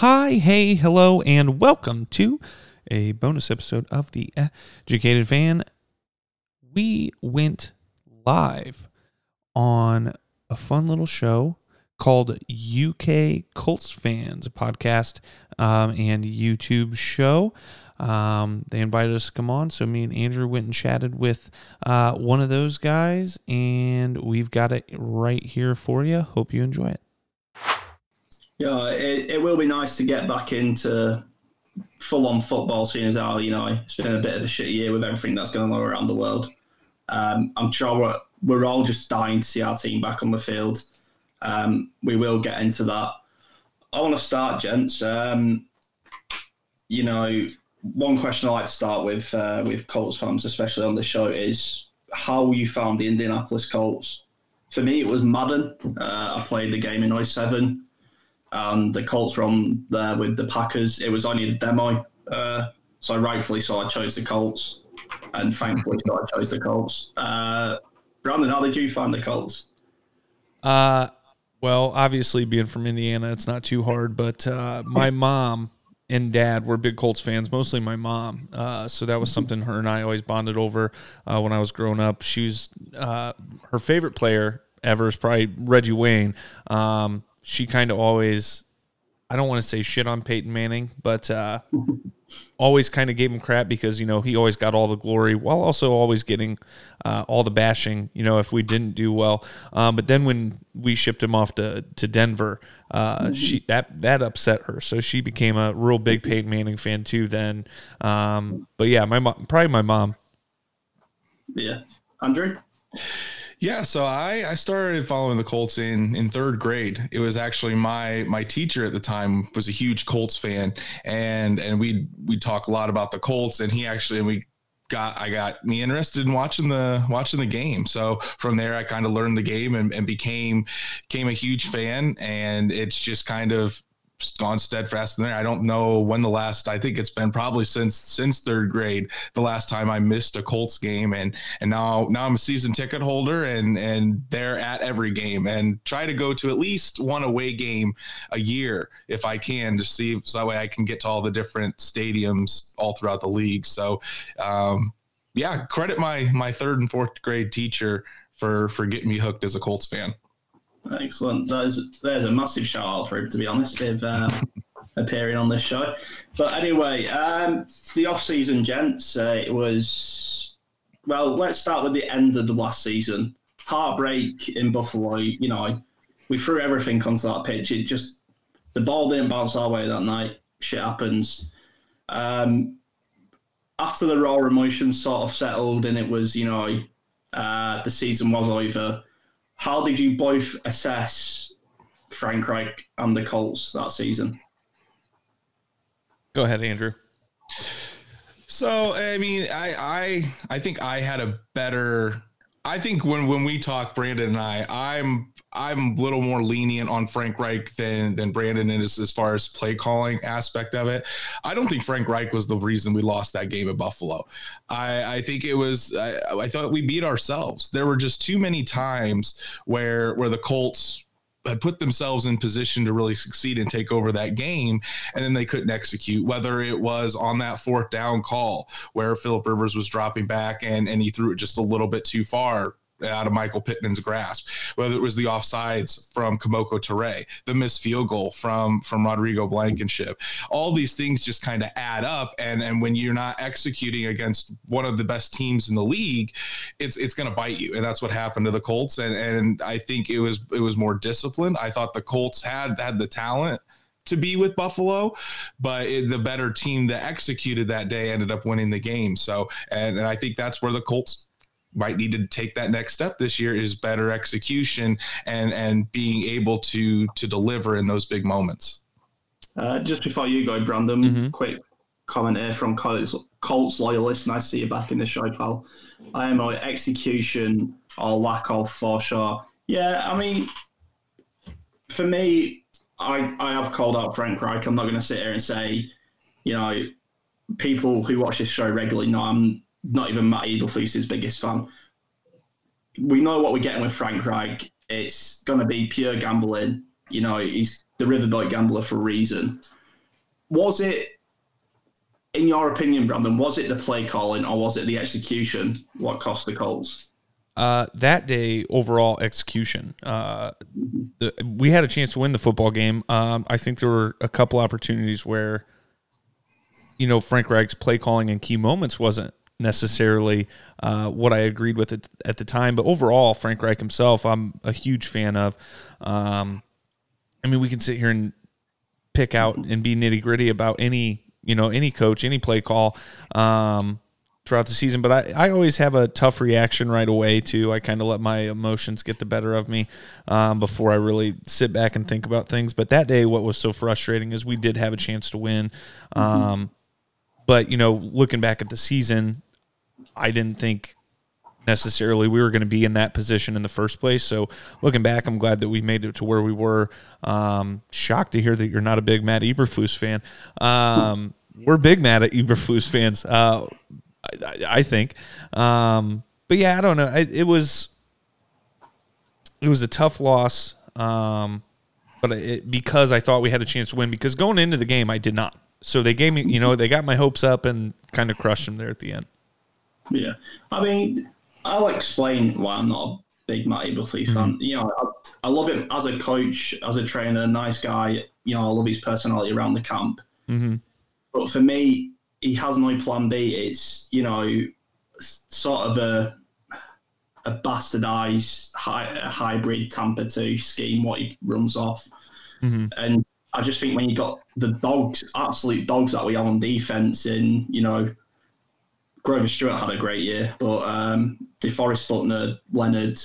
Hi, hey, hello, and welcome to a bonus episode of the Educated Fan. We went live on a fun little show called UK Colts Fans, a podcast um, and YouTube show. Um, they invited us to come on, so me and Andrew went and chatted with uh, one of those guys, and we've got it right here for you. Hope you enjoy it. Yeah, it, it will be nice to get back into full on football, seeing as how, you know, it's been a bit of a shit year with everything that's going on around the world. Um, I'm sure we're, we're all just dying to see our team back on the field. Um, we will get into that. I want to start, gents. Um, you know, one question I like to start with uh, with Colts fans, especially on the show, is how you found the Indianapolis Colts. For me, it was Madden. Uh, I played the game in 07 and the Colts on there with the Packers. It was only a demo, uh, so rightfully so I chose the Colts, and thankfully so I chose the Colts. Uh, Brandon, how did you find the Colts? Uh, well, obviously being from Indiana, it's not too hard. But uh, my mom and dad were big Colts fans, mostly my mom. Uh, so that was something her and I always bonded over uh, when I was growing up. She was uh, her favorite player ever is probably Reggie Wayne. Um, she kind of always, I don't want to say shit on Peyton Manning, but uh, always kind of gave him crap because you know he always got all the glory while also always getting uh, all the bashing. You know if we didn't do well, um, but then when we shipped him off to to Denver, uh, she that that upset her, so she became a real big Peyton Manning fan too. Then, um, but yeah, my mom, probably my mom. Yeah, Andrew. Yeah, so I I started following the Colts in in third grade. It was actually my my teacher at the time was a huge Colts fan, and and we we talk a lot about the Colts, and he actually and we got I got me interested in watching the watching the game. So from there I kind of learned the game and, and became became a huge fan and it's just kind of gone steadfast in there. I don't know when the last I think it's been probably since since third grade the last time I missed a Colts game and and now now I'm a season ticket holder and and they're at every game and try to go to at least one away game a year if I can to see so that way I can get to all the different stadiums all throughout the league. So um yeah, credit my my third and fourth grade teacher for for getting me hooked as a Colts fan. Excellent. There's there's a massive shout out for him to be honest, if uh, appearing on this show. But anyway, um, the off season, gents, uh, it was well. Let's start with the end of the last season. Heartbreak in Buffalo. You know, we threw everything onto that pitch. It just the ball didn't bounce our way that night. Shit happens. Um, after the raw emotions sort of settled and it was, you know, uh, the season was over how did you both assess Frank Reich and the Colts that season? Go ahead, Andrew. So I mean, I I I think I had a better. I think when when we talk, Brandon and I, I'm I'm a little more lenient on Frank Reich than than Brandon is as far as play calling aspect of it. I don't think Frank Reich was the reason we lost that game at Buffalo. I, I think it was I, I thought we beat ourselves. There were just too many times where where the Colts had put themselves in position to really succeed and take over that game, and then they couldn't execute. Whether it was on that fourth down call where Philip Rivers was dropping back and and he threw it just a little bit too far out of Michael Pittman's grasp, whether it was the offsides from Kemoko Turay, the missed field goal from from Rodrigo Blankenship. All these things just kind of add up and and when you're not executing against one of the best teams in the league, it's it's going to bite you. And that's what happened to the Colts and and I think it was it was more disciplined. I thought the Colts had had the talent to be with Buffalo, but it, the better team that executed that day ended up winning the game. So, and, and I think that's where the Colts might need to take that next step this year is better execution and and being able to to deliver in those big moments. Uh, just before you go, Brandon, mm-hmm. quick comment here from Colts, Colts loyalist. Nice to see you back in the show, pal. I am a execution or lack of for sure. Yeah, I mean, for me, I I have called out Frank Reich. I'm not going to sit here and say, you know, people who watch this show regularly know I'm not even Matt Eberflus's biggest fan. We know what we're getting with Frank Reich. It's going to be pure gambling. You know, he's the riverboat gambler for a reason. was it, in your opinion, Brandon, was it the play calling or was it the execution what cost the Colts? Uh, that day, overall execution. Uh, the, we had a chance to win the football game. Um, I think there were a couple opportunities where, you know, Frank Reich's play calling in key moments wasn't necessarily uh, what I agreed with it at the time. But overall, Frank Reich himself, I'm a huge fan of. Um, I mean, we can sit here and pick out and be nitty gritty about any, you know, any coach, any play call. Um, throughout the season, but I, I always have a tough reaction right away too. I kind of let my emotions get the better of me um, before I really sit back and think about things. But that day, what was so frustrating is we did have a chance to win. Um, but, you know, looking back at the season, I didn't think necessarily we were going to be in that position in the first place. So looking back, I'm glad that we made it to where we were. Um, shocked to hear that you're not a big Matt Eberflus fan. Um, we're big Matt Eberflus fans. Uh, I, I think. Um, but yeah, I don't know. It, it, was it was a tough loss, um, but it, because I thought we had a chance to win. Because going into the game, I did not. So they gave me, you know, they got my hopes up and kind of crushed them there at the end. Yeah, I mean, I'll explain why I'm not a big Matt Eberflus mm-hmm. fan. You know, I, I, love him as a coach, as a trainer, nice guy. You know, I love his personality around the camp. Mm-hmm. But for me, he has no plan B. It's you know sort of a a bastardized hi, a hybrid Tampa two scheme what he runs off, mm-hmm. and I just think when you got the dogs, absolute dogs that we have on defense, in you know. Grover Stewart had a great year, but um, DeForest Buckner, Leonard,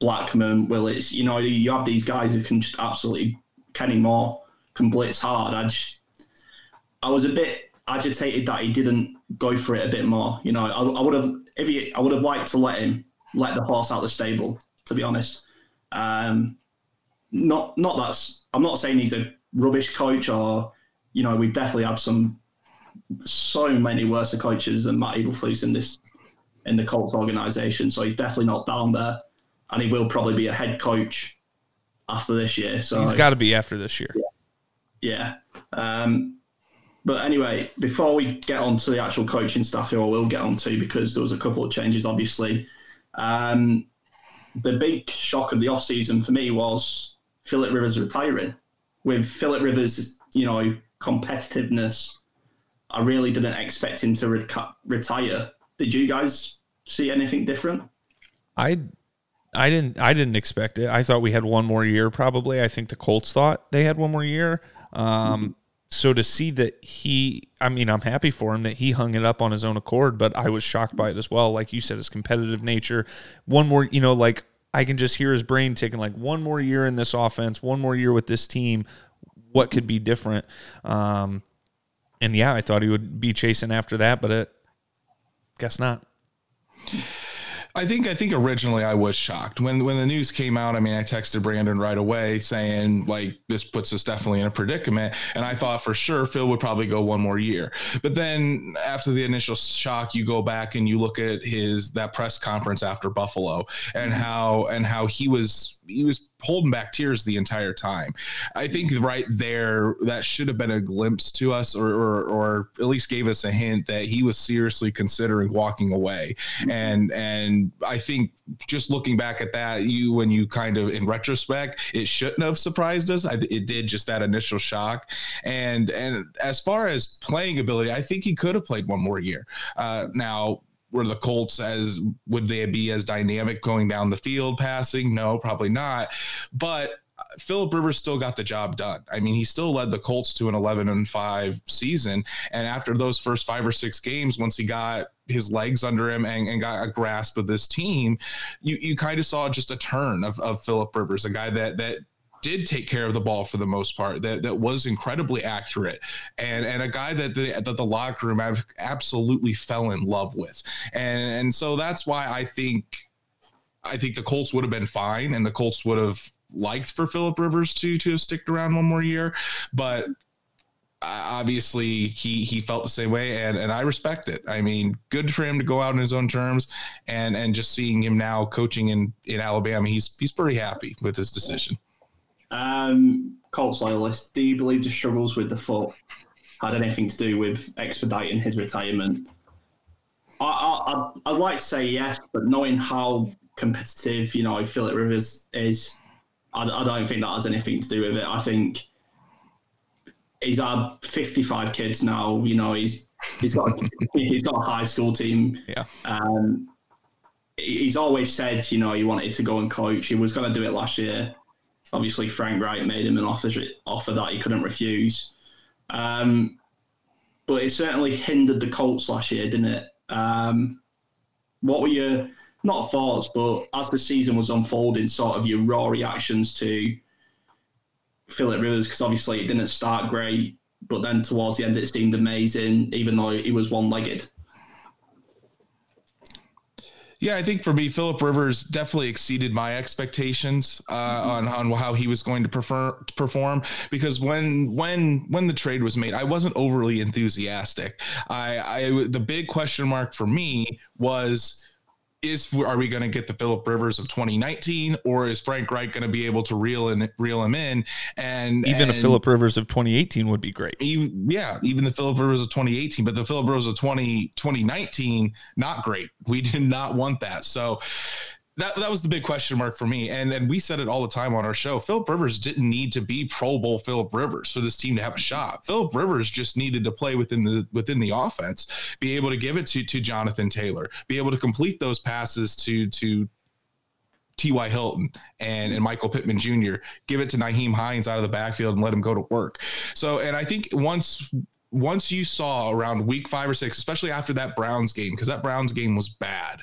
Blackmon, Willis, you know, you have these guys who can just absolutely Kenny Moore can blitz hard. I just I was a bit agitated that he didn't go for it a bit more. You know, I, I would have if he, I would have liked to let him let the horse out of the stable. To be honest, um, not not that's I'm not saying he's a rubbish coach or you know we definitely had some so many worse coaches than Matt Eberflus in this in the Colts organization. So he's definitely not down there, and he will probably be a head coach after this year. So he's got to be after this year. Yeah. yeah. Um, but anyway, before we get on to the actual coaching staff, who I will get on to because there was a couple of changes, obviously. Um, the big shock of the off season for me was Philip Rivers retiring. With Philip Rivers, you know, competitiveness, I really didn't expect him to re- retire. Did you guys see anything different? I I didn't I didn't expect it. I thought we had one more year probably. I think the Colts thought they had one more year. Um, so to see that he i mean i'm happy for him that he hung it up on his own accord but i was shocked by it as well like you said his competitive nature one more you know like i can just hear his brain taking like one more year in this offense one more year with this team what could be different um and yeah i thought he would be chasing after that but it guess not I think I think originally I was shocked when when the news came out. I mean, I texted Brandon right away saying like this puts us definitely in a predicament, and I thought for sure Phil would probably go one more year. But then after the initial shock, you go back and you look at his that press conference after Buffalo and mm-hmm. how and how he was he was holding back tears the entire time. I think right there that should have been a glimpse to us, or, or, or at least gave us a hint that he was seriously considering walking away. Mm-hmm. And and I think just looking back at that, you when you kind of in retrospect, it shouldn't have surprised us. I, it did just that initial shock. And and as far as playing ability, I think he could have played one more year. Uh, now were the Colts as would they be as dynamic going down the field passing? No, probably not. But uh, Philip Rivers still got the job done. I mean, he still led the Colts to an 11 and 5 season. And after those first five or six games, once he got his legs under him and, and got a grasp of this team, you, you kind of saw just a turn of, of Philip Rivers, a guy that that did take care of the ball for the most part that that was incredibly accurate and and a guy that the that the locker room absolutely fell in love with and and so that's why I think I think the Colts would have been fine and the Colts would have liked for Philip Rivers to to have sticked around one more year but obviously he he felt the same way and and I respect it. I mean, good for him to go out on his own terms and and just seeing him now coaching in in Alabama, he's he's pretty happy with his decision. Um, Colts loyalist, do you believe the struggles with the foot had anything to do with expediting his retirement. I, I, I'd, I'd like to say yes, but knowing how competitive, you know, Philip Rivers is, I, I don't think that has anything to do with it. I think he's had 55 kids now. You know, he's he's got he's got a high school team. Yeah. Um, he's always said, you know, he wanted to go and coach. He was going to do it last year. Obviously, Frank Reich made him an offer offer that he couldn't refuse. Um, but it certainly hindered the Colts last year, didn't it? Um, what were your not thoughts, but as the season was unfolding, sort of your raw reactions to Philip Rivers? Because obviously it didn't start great, but then towards the end it seemed amazing, even though he was one-legged. Yeah, I think for me, Philip Rivers definitely exceeded my expectations uh, on on how he was going to prefer to perform. Because when when when the trade was made, I wasn't overly enthusiastic. I, I the big question mark for me was is are we going to get the Philip Rivers of 2019 or is Frank Reich going to be able to reel in reel him in and even and a Philip Rivers of 2018 would be great. Even, yeah, even the Philip Rivers of 2018, but the Philip Rivers of 20 2019 not great. We did not want that. So that, that was the big question mark for me. And and we said it all the time on our show. Philip Rivers didn't need to be Pro Bowl Philip Rivers for this team to have a shot. Philip Rivers just needed to play within the within the offense, be able to give it to to Jonathan Taylor, be able to complete those passes to to T.Y. Hilton and, and Michael Pittman Jr., give it to Nyheim Hines out of the backfield and let him go to work. So, and I think once once you saw around week five or six, especially after that Browns game, because that Browns game was bad,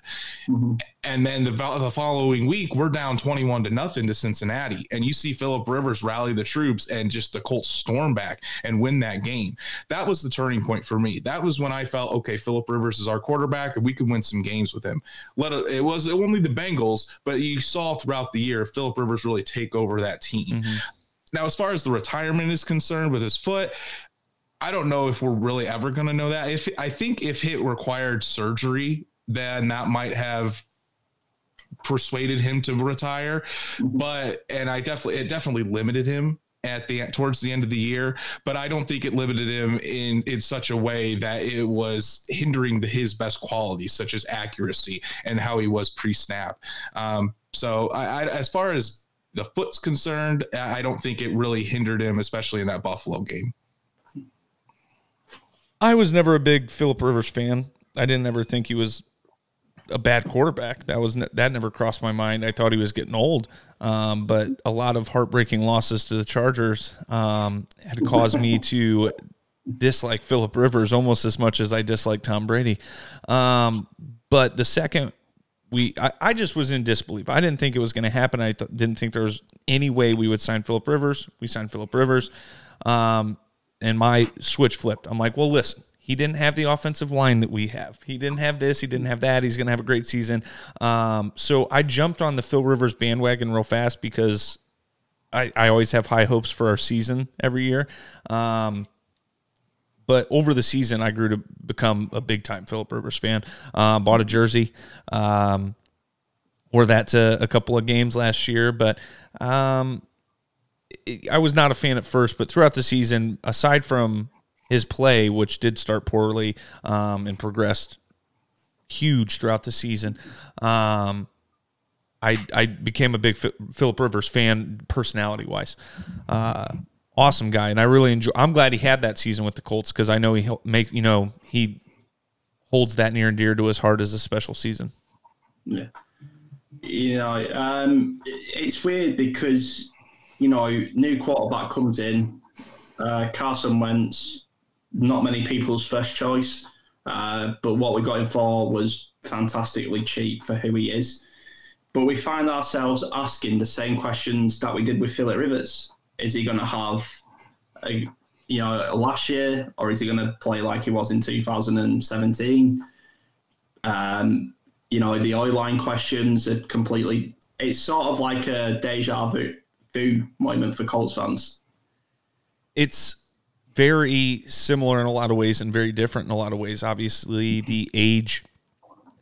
mm-hmm. and then the, the following week we're down twenty-one to nothing to Cincinnati, and you see Philip Rivers rally the troops and just the Colts storm back and win that game. That was the turning point for me. That was when I felt okay. Philip Rivers is our quarterback, and we could win some games with him. Let it, it was only the Bengals, but you saw throughout the year Philip Rivers really take over that team. Mm-hmm. Now, as far as the retirement is concerned with his foot, I don't know if we're really ever going to know that. If I think if it required surgery, then that might have persuaded him to retire. Mm-hmm. But and I definitely it definitely limited him at the towards the end of the year, but I don't think it limited him in in such a way that it was hindering the, his best qualities, such as accuracy and how he was pre-snap. Um, so I, I, as far as the foot's concerned, I don't think it really hindered him, especially in that Buffalo game. I was never a big Philip Rivers fan. I didn't ever think he was a bad quarterback. That was that never crossed my mind. I thought he was getting old, um, but a lot of heartbreaking losses to the Chargers um, had caused me to dislike Philip Rivers almost as much as I dislike Tom Brady. Um, but the second we, I, I, just was in disbelief. I didn't think it was going to happen. I th- didn't think there was any way we would sign Philip Rivers. We signed Philip Rivers. Um, and my switch flipped. I'm like, well, listen, he didn't have the offensive line that we have. He didn't have this. He didn't have that. He's going to have a great season. Um, so I jumped on the Phil Rivers bandwagon real fast because I, I always have high hopes for our season every year. Um, but over the season, I grew to become a big time Philip Rivers fan. Uh, bought a jersey. Um, wore that to a couple of games last year, but um, I was not a fan at first, but throughout the season, aside from his play, which did start poorly um, and progressed huge throughout the season, um, I I became a big Philip Rivers fan, personality wise. Uh, awesome guy, and I really enjoy. I'm glad he had that season with the Colts because I know he make you know he holds that near and dear to his heart as a special season. Yeah, you know, um, it's weird because you know, new quarterback comes in, uh, Carson Wentz, not many people's first choice, uh, but what we got him for was fantastically cheap for who he is. But we find ourselves asking the same questions that we did with Philip Rivers. Is he going to have a, you know, last year, or is he going to play like he was in 2017? Um, you know, the oil line questions are completely. It's sort of like a deja vu moment for Colts fans. It's very similar in a lot of ways and very different in a lot of ways. Obviously, the age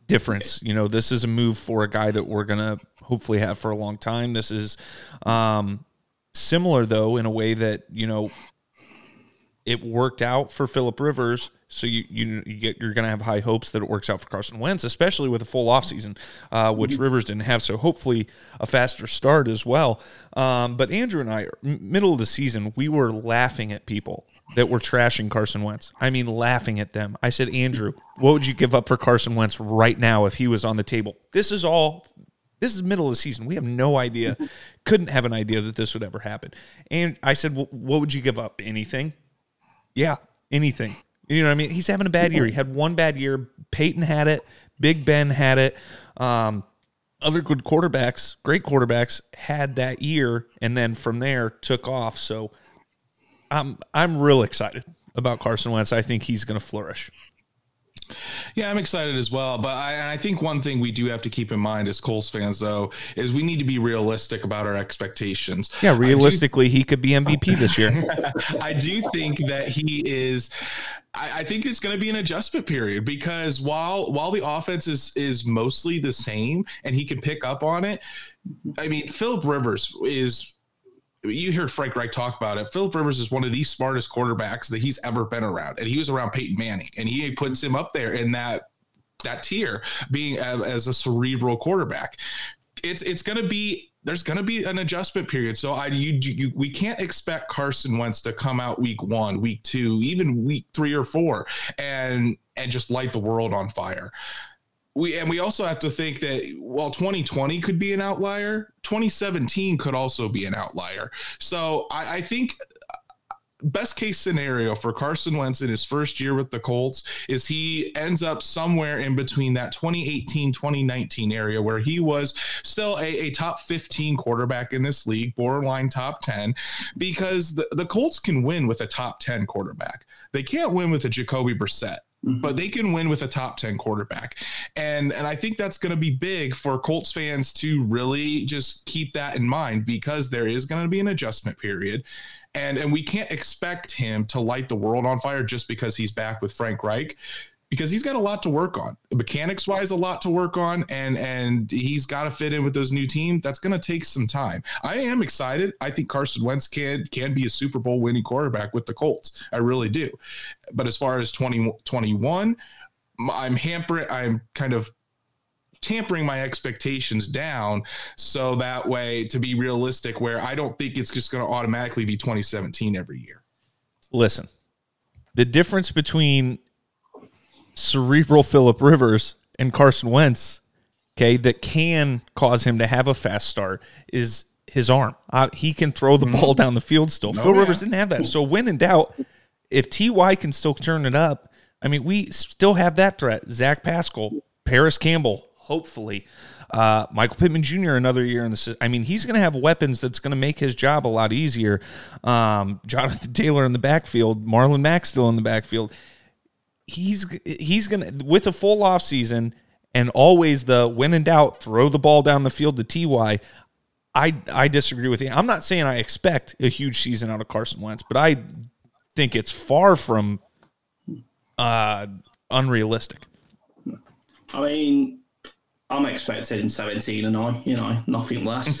difference. You know, this is a move for a guy that we're gonna hopefully have for a long time. This is um, similar though in a way that you know it worked out for Philip Rivers, so you you, you get you're going to have high hopes that it works out for Carson Wentz, especially with a full offseason, uh, which. Rivers didn't have. So hopefully a faster start as well. Um, but Andrew and I, middle of the season, we were laughing at people that were trashing Carson Wentz. I mean, laughing at them. I said, Andrew, what would you give up for Carson Wentz right now if he was on the table? This is all. This is middle of the season. We have no idea. Couldn't have an idea that this would ever happen. And I said, well, what would you give up? Anything? Yeah, anything. You know what I mean? He's having a bad year. He had one bad year. Peyton had it. Big Ben had it. Um, other good quarterbacks, great quarterbacks, had that year, and then from there took off. So I'm I'm real excited about Carson Wentz. I think he's going to flourish. Yeah, I'm excited as well. But I, I, think one thing we do have to keep in mind as Colts fans, though, is we need to be realistic about our expectations. Yeah, realistically, do, he could be MVP this year. I do think that he is. I, I think it's going to be an adjustment period because while while the offense is is mostly the same and he can pick up on it, I mean, Philip Rivers is you hear Frank Reich talk about it. Philip Rivers is one of the smartest quarterbacks that he's ever been around, and he was around Peyton Manning, and he puts him up there in that that tier, being as, as a cerebral quarterback. It's it's going to be there's going to be an adjustment period. So I you, you we can't expect Carson Wentz to come out week one, week two, even week three or four, and and just light the world on fire we and we also have to think that while 2020 could be an outlier, 2017 could also be an outlier. So I, I think uh, best case scenario for Carson Wentz in his first year with the Colts is he ends up somewhere in between that 2018 2019 area where he was still a, a top 15 quarterback in this league, borderline top 10, because the, the Colts can win with a top 10 quarterback. They can't win with a Jacoby Brissett. Mm-hmm. but they can win with a top 10 quarterback. And and I think that's going to be big for Colts fans to really just keep that in mind because there is going to be an adjustment period. And and we can't expect him to light the world on fire just because he's back with Frank Reich because he's got a lot to work on. Mechanics wise a lot to work on and and he's got to fit in with those new team. That's going to take some time. I am excited. I think carson wentz can can be a super bowl winning quarterback with the colts. I really do. But as far as 2021 i'm hampering i'm kind of tampering my expectations down so that way to be realistic where i don't think it's just going to automatically be 2017 every year. Listen the difference between cerebral Philip Rivers and Carson Wentz, okay, that can cause him to have a fast start is his arm. Uh, he can throw the mm-hmm. ball down the field still. Oh, Phil. Rivers didn't have that. So when in doubt, if Ty can still turn it up, I mean, we still have that threat. Zach Pascal, Parris Campbell, hopefully. Uh, Michael Pittman Jr. another year in the. I mean, he's going to have weapons that's going to make his job a lot easier. Um, Jonathan Taylor in the backfield, Marlon Mack still in the backfield he's he's gonna with a full off season and always the when in doubt throw the ball down the field to Ty. I I disagree with you. I'm not saying I expect a huge season out of Carson Wentz, but I think it's far from uh, unrealistic. I mean, I'm expecting 17 and I, you know, nothing less.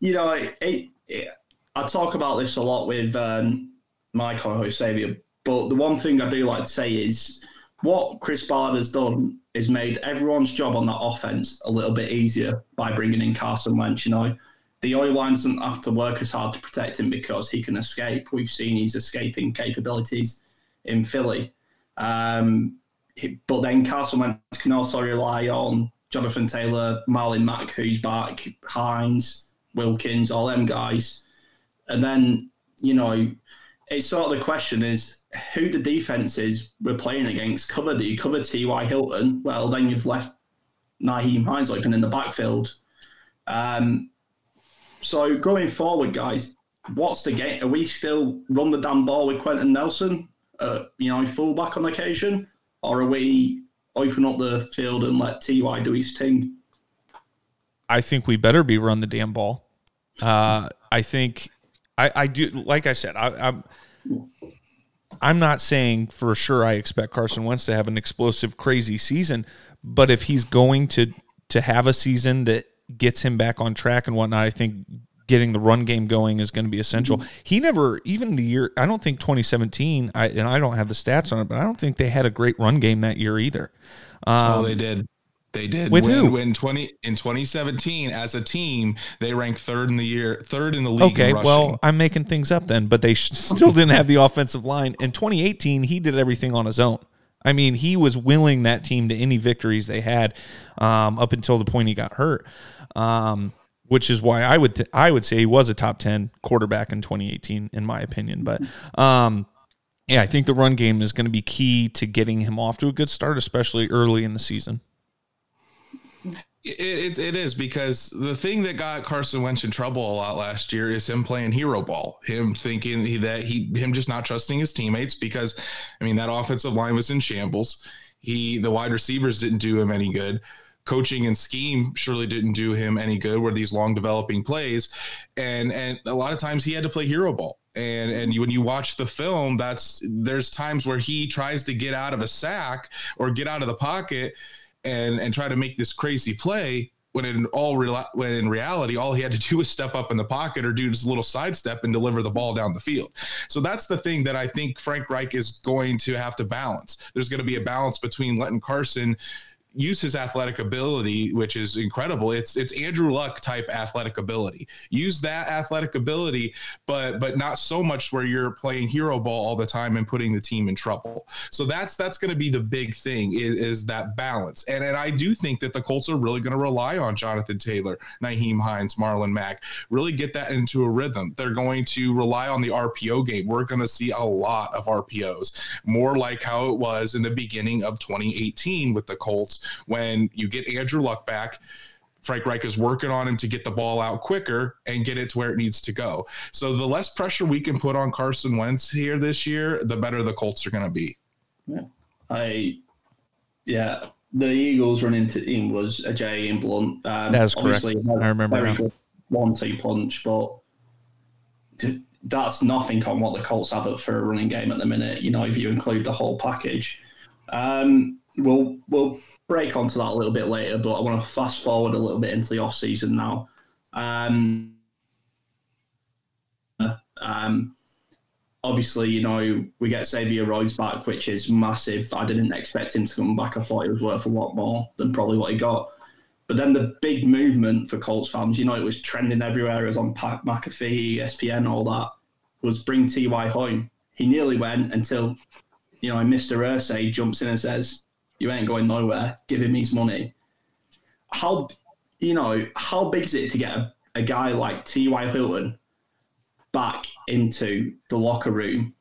you know, it, it, I talk about this a lot with um, my co-host Xavier. But the one thing I do like to say is what Chris Ballard has done is made everyone's job on that offense a little bit easier by bringing in Carson Wentz. You know, the oil line doesn't have to work as hard to protect him because he can escape. We've seen his escaping capabilities in Philly. Um, but then Carson Wentz can also rely on Jonathan Taylor, Marlon Mack, who's back, Hines, Wilkins, all them guys. And then, you know, it's sort of the question is who the defenses we're playing against cover. Do you cover T.Y. Hilton? Well, then you've left Nyheim Hines open in the backfield. Um, so going forward, guys, what's the game? Are we still run the damn ball with Quenton Nelson, uh, you know, fullback on occasion, or are we open up the field and let Ty do his thing? I think we better be run the damn ball. Uh, I think I, I do like I said, I, I'm I'm not saying for sure I expect Carson Wentz to have an explosive, crazy season, but if he's going to to have a season that gets him back on track and whatnot, I think getting the run game going is going to be essential. He never, even the year, I don't think 2017, I, and I don't have the stats on it, but I don't think they had a great run game that year either. Um, oh, they did. They did. With when, who? When 20 in 2017 as a team, they ranked third in the year, third in the league. Okay, well, I'm making things up then, but they still didn't have the offensive line. In 2018, he did everything on his own. I mean, he was willing that team to any victories they had um, up until the point he got hurt. Um, which is why I would th- I would say he was a top 10 quarterback in 2018 in my opinion but um, yeah I think the run game is going to be key to getting him off to a good start especially early in the season it, it, it is because the thing that got Carson Wentz in trouble a lot last year is him playing hero ball, him thinking that he, him just not trusting his teammates because, I mean, that offensive line was in shambles. He, the wide receivers didn't do him any good. Coaching and scheme surely didn't do him any good were these long developing plays. And and a lot of times he had to play hero ball. And and you, when you watch the film that's there's times where he tries to get out of a sack or get out of the pocket and and try to make this crazy play when in all when in reality all he had to do was step up in the pocket or do just a little sidestep and deliver the ball down the field. So that's the thing that I think Frank Reich is going to have to balance. There's going to be a balance between letting Carson use his athletic ability, which is incredible. It's it's Andrew Luck type athletic ability. Use that athletic ability, but but not so much where you're playing hero ball all the time and putting the team in trouble. So that's that's going to be the big thing is, is that balance. And and I do think that the Colts are really going to rely on Jonathan Taylor, Nyheim Hines, Marlon Mack, really get that into a rhythm. They're going to rely on the RPO game. We're going to see a lot of RPOs, more like how it was in the beginning of 2018 with the Colts when you get Andrew Luck back. Frank Reich is working on him to get the ball out quicker and get it to where it needs to go. So the less pressure we can put on Carson Wentz here this year, the better the Colts are going to be. Yeah, I, yeah, the Eagles run into him was Ajayi and Blount. Um, That's correct. I remember. Very good one-two punch, but that's nothing on what the Colts have for a running game at the minute. You know, if you include the whole package. Um, we'll we'll break onto that a little bit later, but I want to fast forward a little bit into the off season now. Um, um, obviously, you know, we get Xavier Rhodes back, which is massive. I didn't expect him to come back. I thought he was worth a lot more than probably what he got. But then the big movement for Colts fans, you know, it was trending everywhere. It was on Pat McAfee, ESPN, all that, was bring T.Y. home. He nearly went until, you know, Mr. Irsay jumps in and says, you ain't going nowhere. Give him his money. How, you know, how big is it to get a, a guy like T.Y. Hilton back into the locker room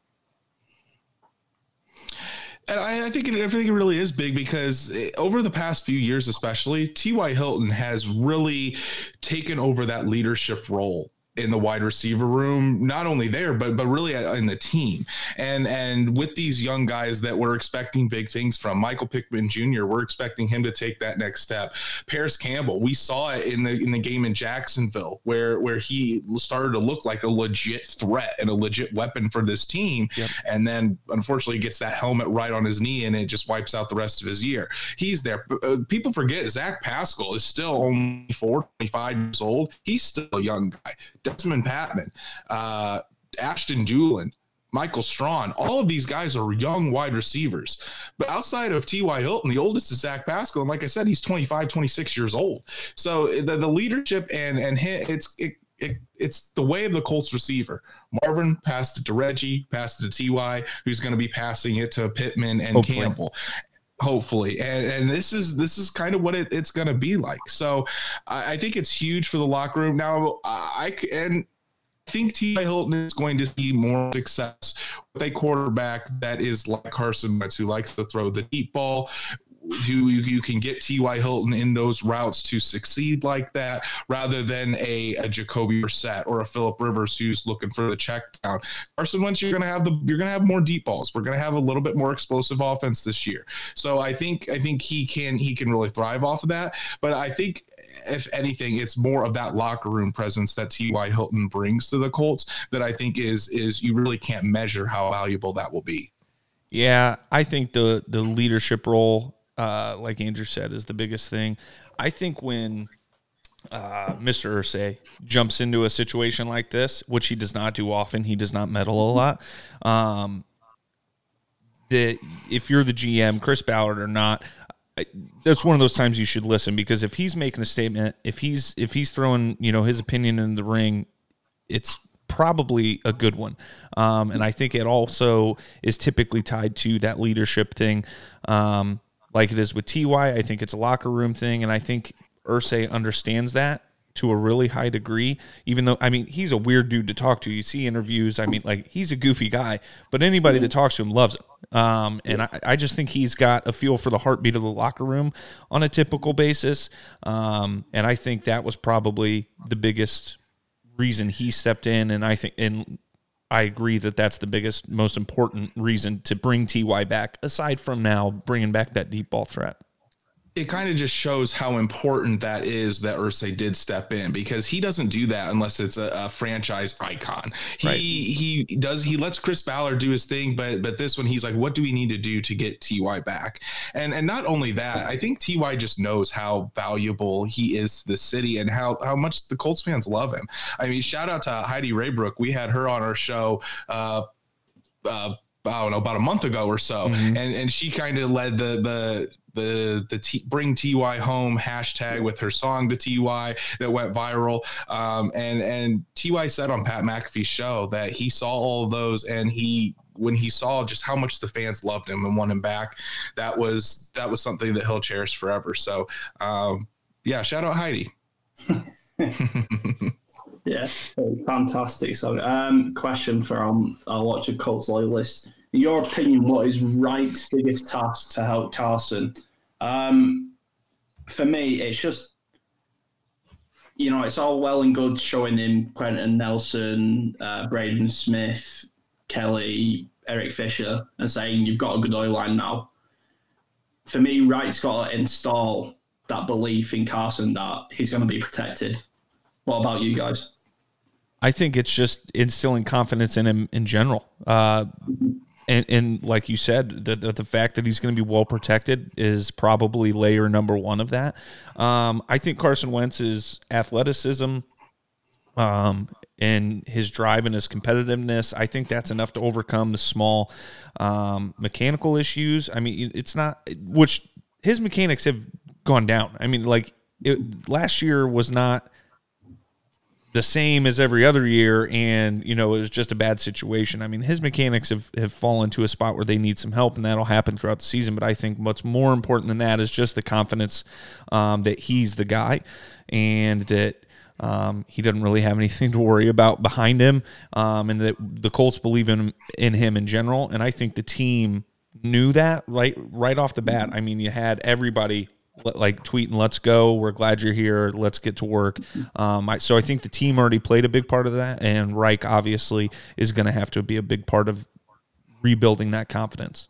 and I, I, think it, I think it really is big because it, over the past few years, especially T.Y. Hilton has really taken over that leadership role in the wide receiver room, not only there, but but really in the team. And and with these young guys that we're expecting big things from, Michael Pittman Jr., we're expecting him to take that next step. Parris Campbell, we saw it in the in the game in Jacksonville where where he started to look like a legit threat and a legit weapon for this team. Yep. And then unfortunately gets that helmet right on his knee and it just wipes out the rest of his year. He's there. Uh, people forget Zach Pascal is still only 4, 25 years old. He's still a young guy Dezmon Patmon, uh, Ashton Dulin, Michael Strachan. All of these guys are young wide receivers. But outside of T.Y. Hilton, the oldest is Zach Pascal. And like I said, he's 25, 26 years old. So the, the leadership and, and it's, it, it, it's the way of the Colts receiver. Marvin passed it to Reggie, passed it to Ty, who's going to be passing it to Pittman and Hopefully. Campbell hopefully. And, and this is this is kind of what it, it's going to be like. So I, I, think it's huge for the locker room. Now i and I think T.Y. Hilton is going to see more success with a quarterback that is like Carson Wentz, who likes to throw the deep ball, who you, you can get T.Y. Hilton in those routes to succeed like that rather than a, a Jacoby Brissett or a Philip Rivers who's looking for the check down. Carson Wentz, you're gonna have the you're gonna have more deep balls. We're gonna have a little bit more explosive offense this year. So I think I think he can he can really thrive off of that. But I think if anything, it's more of that locker room presence that T.Y. Hilton brings to the Colts that I think is is you really can't measure how valuable that will be. Yeah, I think the the leadership role uh, like Andrew said, is the biggest thing. I think when uh, Mr. Irsay jumps into a situation like this, which he does not do often. He does not meddle a lot. Um, that if you're the GM, Chris Ballard or not, I, that's one of those times you should listen because if he's making a statement, if he's if he's throwing you know his opinion in the ring, it's probably a good one. Um, and I think it also is typically tied to that leadership thing, um, like it is with Ty. I think it's a locker room thing, and I think Irsay understands that to a really high degree. Even though, I mean, he's a weird dude to talk to. You see interviews. I mean, like he's a goofy guy, but anybody that talks to him loves him. Um, and I, I, just think he's got a feel for the heartbeat of the locker room on a typical basis. Um, and I think that was probably the biggest reason he stepped in. And I think, and I agree that that's the biggest, most important reason to bring Ty back, aside from now bringing back that deep ball threat it kind of just shows how important that is that Irsay did step in because he doesn't do that unless it's a, a franchise icon. He right. he does he lets Chris Ballard do his thing, but but this one he's like, what do we need to do to get Ty back? And and not only that, I think Ty just knows how valuable he is to the city and how how much the Colts fans love him. I mean, shout out to Heidi Raybrook. We had her on our show. Uh, uh, I don't know about a month ago or so, mm-hmm. and and she kind of led the the the the T, bring Ty home hashtag with her song to Ty that went viral. Um, and and Ty said on Pat McAfee's show that he saw all of those and he when he saw just how much the fans loved him and won him back, that was that was something that he'll cherish forever. So um, yeah, shout out Heidi. yeah, fantastic. So, um, question from our Watch of Colts loyalist in your opinion, what is Reich's biggest task to help Carson? Um, for me, it's just you know, it's all well and good showing him Quenton Nelson, uh, Braden Smith, Kelly, Eric Fisher, and saying you've got a good oil line now. For me, Reich's got to install that belief in Carson that he's going to be protected. What about you guys? I think it's just instilling confidence in him in general. Uh, and, and like you said, the, the, the fact that he's going to be well protected is probably layer number one of that. Um, I think Carson Wentz's athleticism, um, and his drive and his competitiveness, I think that's enough to overcome the small um, mechanical issues. I mean, it's not which his mechanics have gone down. I mean, like it, last year was not the same as every other year and you know it was just a bad situation. I mean his mechanics have, have fallen to a spot where they need some help and that'll happen throughout the season but i think what's more important than that is just the confidence um, that he's the guy and that um, he doesn't really have anything to worry about behind him um, and that the colts believe in, in him in general and i think the team knew that right right off the bat. I mean you had everybody like tweeting let's go we're glad you're here let's get to work um, I, so i think the team already played a big part of that and reich obviously is going to have to be a big part of rebuilding that confidence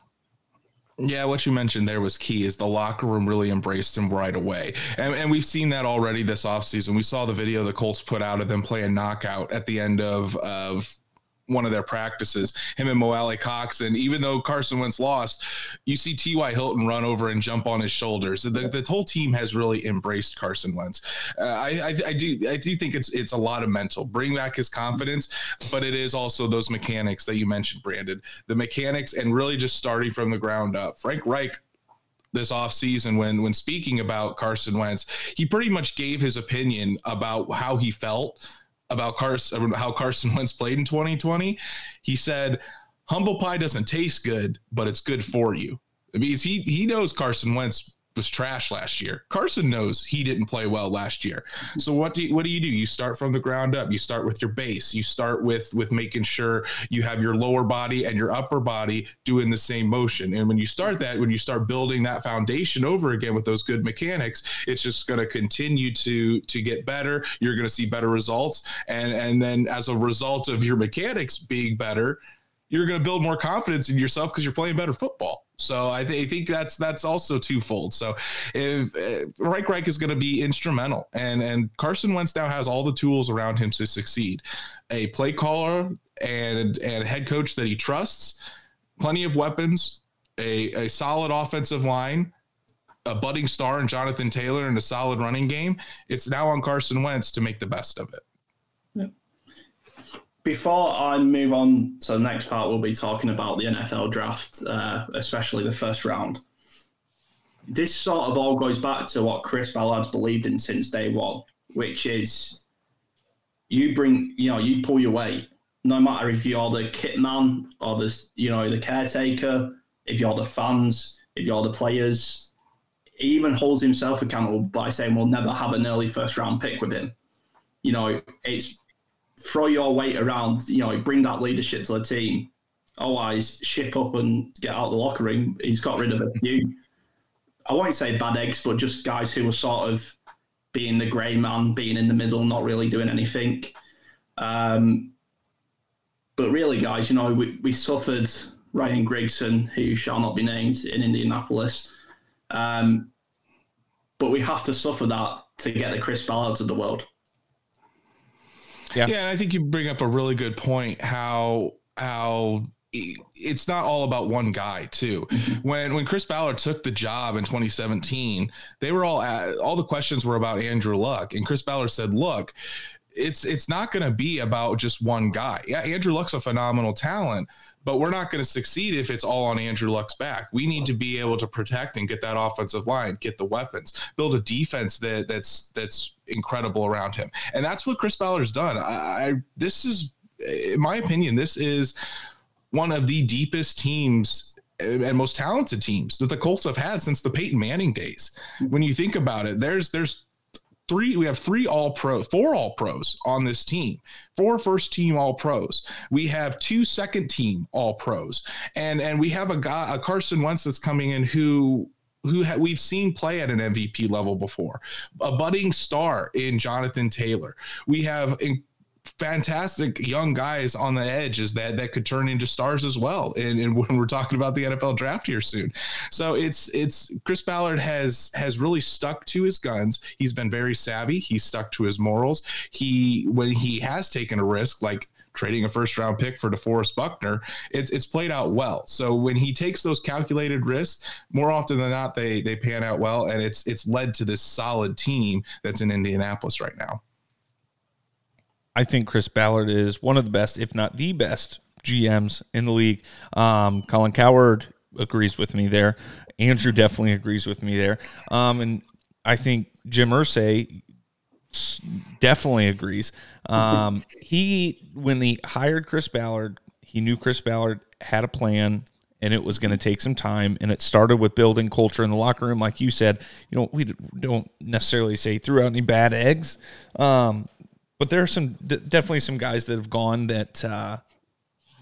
yeah, what you mentioned there was key is the locker room really embraced him right away. And, and we've seen that already this offseason. We saw the video the Colts put out of them playing knockout at the end of, of one of their practices, him and Mo Alie-Cox. And even though Carson Wentz lost, you see T.Y. Hilton run over and jump on his shoulders. The, the whole team has really embraced Carson Wentz. Uh, I, I, I, do I do think it's it's a lot of mental. Bring back his confidence, but it is also those mechanics that you mentioned, Brandon. The mechanics and really just starting from the ground up. Frank Reich this offseason when when speaking about Carson Wentz, he pretty much gave his opinion about how he felt about Carson, how Carson Wentz played in 2020. He said, "Humble pie doesn't taste good, but it's good for you." It means he he knows Carson Wentz was trash last year. Carson knows he didn't play well last year. So what do you, what do you do? You start from the ground up. You start with your base. You start with with making sure you have your lower body and your upper body doing the same motion. And when you start that, when you start building that foundation over again with those good mechanics, it's just going to continue to to get better. You're going to see better results, and and then as a result of your mechanics being better, you're going to build more confidence in yourself because you're playing better football. So I, th- I, think that's that's also twofold. So if uh, Reich Reich is going to be instrumental, and and Carson Wentz now has all the tools around him to succeed, a play caller and and head coach that he trusts, plenty of weapons, a a solid offensive line, a budding star in Jonathan Taylor and a solid running game. It's now on Carson Wentz to make the best of it. Before I move on to the next part, we'll be talking about the NFL draft, uh, especially the first round. This sort of all goes back to what Chris Ballard's believed in since day one, which is you bring, you know, you pull your weight, no matter if you're the kit man or the, you know, the caretaker, if you're the fans, if you're the players. He even holds himself accountable by saying we'll never have an early first round pick with him. You know, it's throw your weight around, you know, bring that leadership to the team. Otherwise, ship up and get out of the locker room. He's got rid of a few, I won't say bad eggs, but just guys who were sort of being the grey man, being in the middle, not really doing anything. Um, but really, guys, you know, we, we suffered Ryan Grigson, who shall not be named, in Indianapolis. Um, but we have to suffer that to get the Chris Ballards of the world. Yeah. Yeah, and I think you bring up a really good point how how it's not all about one guy too. Mm-hmm. When when Chris Ballard took the job in 2017, they were all at, all the questions were about Andrew Luck, and Chris Ballard said, "Look, it's it's not going to be about just one guy. Yeah, Andrew Luck's a phenomenal talent, but we're not going to succeed if it's all on Andrew Luck's back. We need to be able to protect and get that offensive line, get the weapons, build a defense that that's that's incredible around him, and that's what Chris Ballard's done. I, I this is, in my opinion, this is one of the deepest teams and most talented teams that the Colts have had since the Peyton Manning days. When you think about it, there's there's three we have three all pro four all pros on this team four first team all pros we have two second team all pros and and we have a guy a carson wentz that's coming in who who ha- we've seen play at an MVP level before, a budding star in Jonathan Taylor. We have fantastic young guys on the edges that that could turn into stars as well. And, and, when we're talking about the NFL draft here soon, so it's it's Chris Ballard has has really stuck to his guns. He's been very savvy. He's stuck to his morals. He when he has taken a risk like trading a first round pick for DeForest Buckner, it's it's played out well. So when he takes those calculated risks, more often than not, they they pan out well, and it's it's led to this solid team that's in Indianapolis right now. I think Chris Ballard is one of the best, if not the best, GMs in the league. Um, Colin Cowherd agrees with me there. Andrew definitely agrees with me there. Um, and I think Jim Irsay definitely agrees. Um, he, when he hired Chris Ballard, he knew Chris Ballard had a plan and it was going to take some time. And it started with building culture in the locker room. Like you said, you know, we don't necessarily say threw out any bad eggs. Um, but there are some definitely some guys that have gone that uh,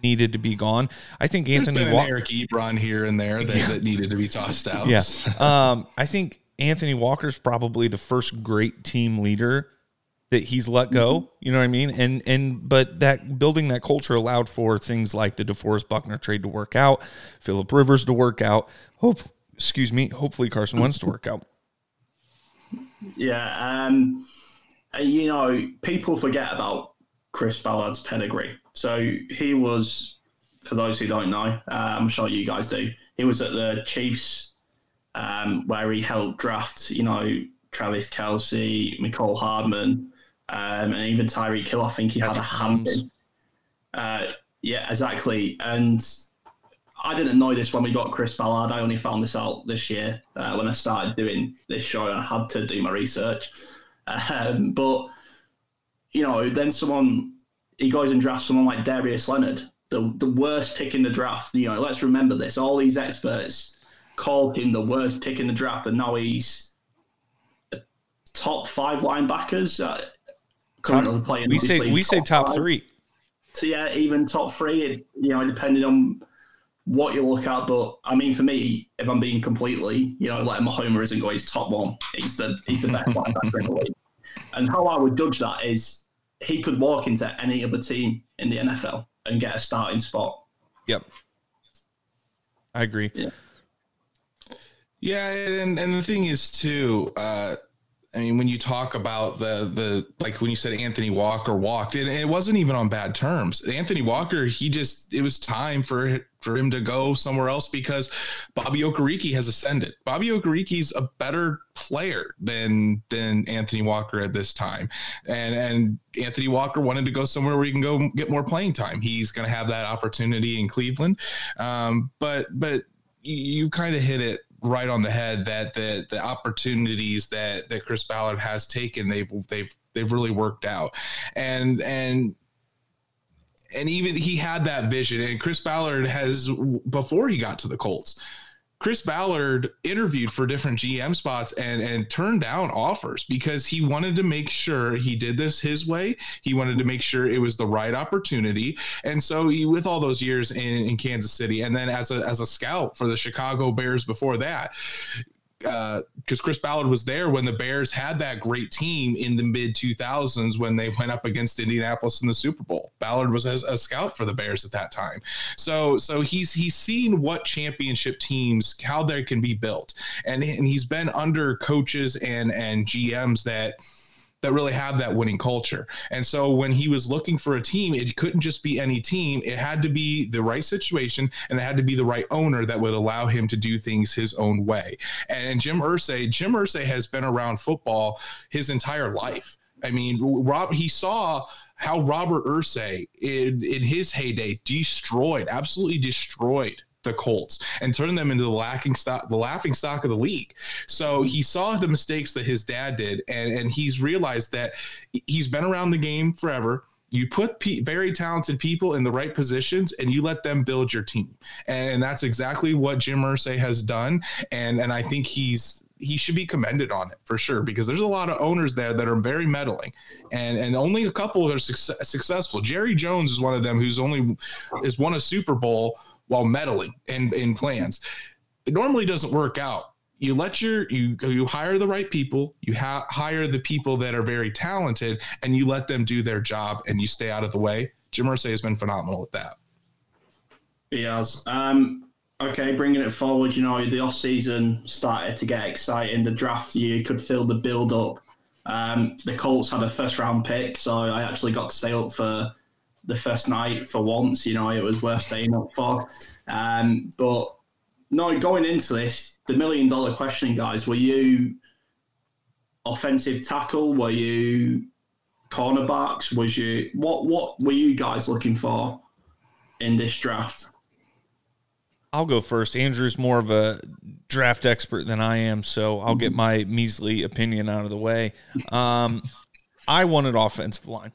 needed to be gone. I think Anthony Walker, Eric Ebron here and there that, yeah. that, needed to be tossed out. Yeah, um, I think Anthony Walker's probably the first great team leader that he's let go. Mm-hmm. You know what I mean? And and but that building that culture allowed for things like the DeForest Buckner trade to work out, Philip Rivers to work out. Hope, excuse me. Hopefully Carson Wentz to work out. Yeah. Um you know, people forget about Chris Ballard's pedigree. So he was, for those who don't know, uh, I'm sure you guys do. He was at the Chiefs, um, where he helped draft, you know, Travis Kelce, Mecole Hardman, um, and even Tyreek Hill. I think he had a hand. Uh, yeah, exactly. And I didn't know this when we got Chris Ballard. I only found this out this year uh, when I started doing this show, and I had to do my research. Um, but you know, then someone he goes and drafts someone like Darius Leonard, the the worst pick in the draft. You know, let's remember this. All these experts called him the worst pick in the draft, and now he's top five linebackers uh, currently top, playing. We say we say top five. three. So yeah, even top three. It, You know, depending on what you look at. But I mean, for me, if I'm being completely, you know, like Homer isn't going, he's top one. He's the he's the best linebacker in the league. And how I would judge that is he could walk into any other team in the NFL and get a starting spot. Yep. I agree. Yeah. Yeah, and and the thing is too, uh, I mean, when you talk about the the like when you said Anthony Walker walked, and it wasn't even on bad terms. Anthony Walker, he just it was time for for him to go somewhere else because Bobby Okereke has ascended. Bobby Okereke's a better player than than Anthony Walker at this time, and and Anthony Walker wanted to go somewhere where he can go get more playing time. He's going to have that opportunity in Cleveland, um, but but you kind of hit it right on the head that the the opportunities that that Chris Ballard has taken they've they've they've really worked out. And and and even he had that vision and Chris Ballard has before he got to the Colts Chris Ballard interviewed for different GM spots and and turned down offers because he wanted to make sure he did this his way. He wanted to make sure it was the right opportunity. And so he, with all those years in, in Kansas City, and then as a as a scout for the Chicago Bears before that, because uh, Chris Ballard was there when the Bears had that great team in the mid 2000s when they went up against Indianapolis in the Super Bowl. Ballard was a, a, scout for the Bears at that time, so so he's he's seen what championship teams how they can be built, and and he's been under coaches and and GMs that that really have that winning culture. And so when he was looking for a team, it couldn't just be any team. It had to be the right situation and it had to be the right owner that would allow him to do things his own way. And Jim Irsay, Jim Irsay has been around football his entire life. I mean, Rob, he saw how Robert Irsay in, in his heyday destroyed, absolutely destroyed the Colts and turn them into the lacking stock, the laughing stock of the league. So he saw the mistakes that his dad did, and and he's realized that he's been around the game forever. You put pe- very talented people in the right positions, and you let them build your team, and, and that's exactly what Jim Irsay has done. And and I think he's he should be commended on it for sure because there's a lot of owners there that are very meddling and and only a couple are success, successful jerry jones is one of them who's only has won a super bowl while meddling in, in plans. It normally doesn't work out. You let your you you hire the right people. You ha- hire the people that are very talented, and you let them do their job, and you stay out of the way. Jim Irsay has been phenomenal at that. He has. Um, okay, bringing it forward, you know, the off season started to get exciting. The draft year could feel the build up. Um, the Colts had a first round pick, so I actually got to stay up for the first night for once. You know, it was worth staying up for. Um, but no, going into this, the million dollar question, guys, were you offensive tackle? Were you cornerbacks? Was you what? What were you guys looking for in this draft? I'll go first. Andrew's more of a draft expert than I am, so I'll get my measly opinion out of the way. Um, I wanted offensive line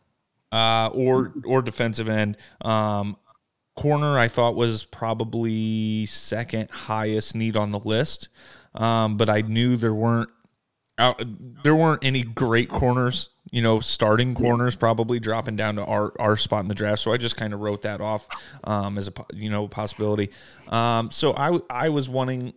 uh, or or defensive end. Um, corner I thought was probably second highest need on the list, um, but I knew there weren't out, there weren't any great corners. You know, starting corners probably dropping down to our, our spot in the draft. So I just kind of wrote that off um, as a you know possibility. Um, so I I was wanting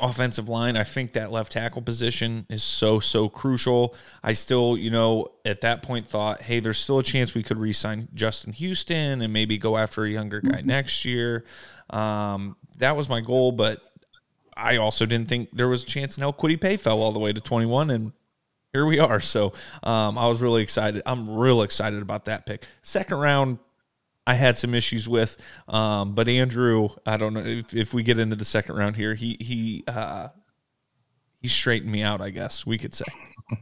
offensive line. I think that left tackle position is so, so crucial. I still, you know, at that point thought, hey, there's still a chance we could re sign Justin Houston and maybe go after a younger guy mm-hmm. next year. Um, that was my goal, but I also didn't think there was a chance in hell Kwity Paye fell all the way to 21 and here we are. So um, I was really excited. I'm real excited about that pick. Second round, I had some issues with. Um, but Andrew, I don't know if, if we get into the second round here, he he uh, he straightened me out. I guess we could say.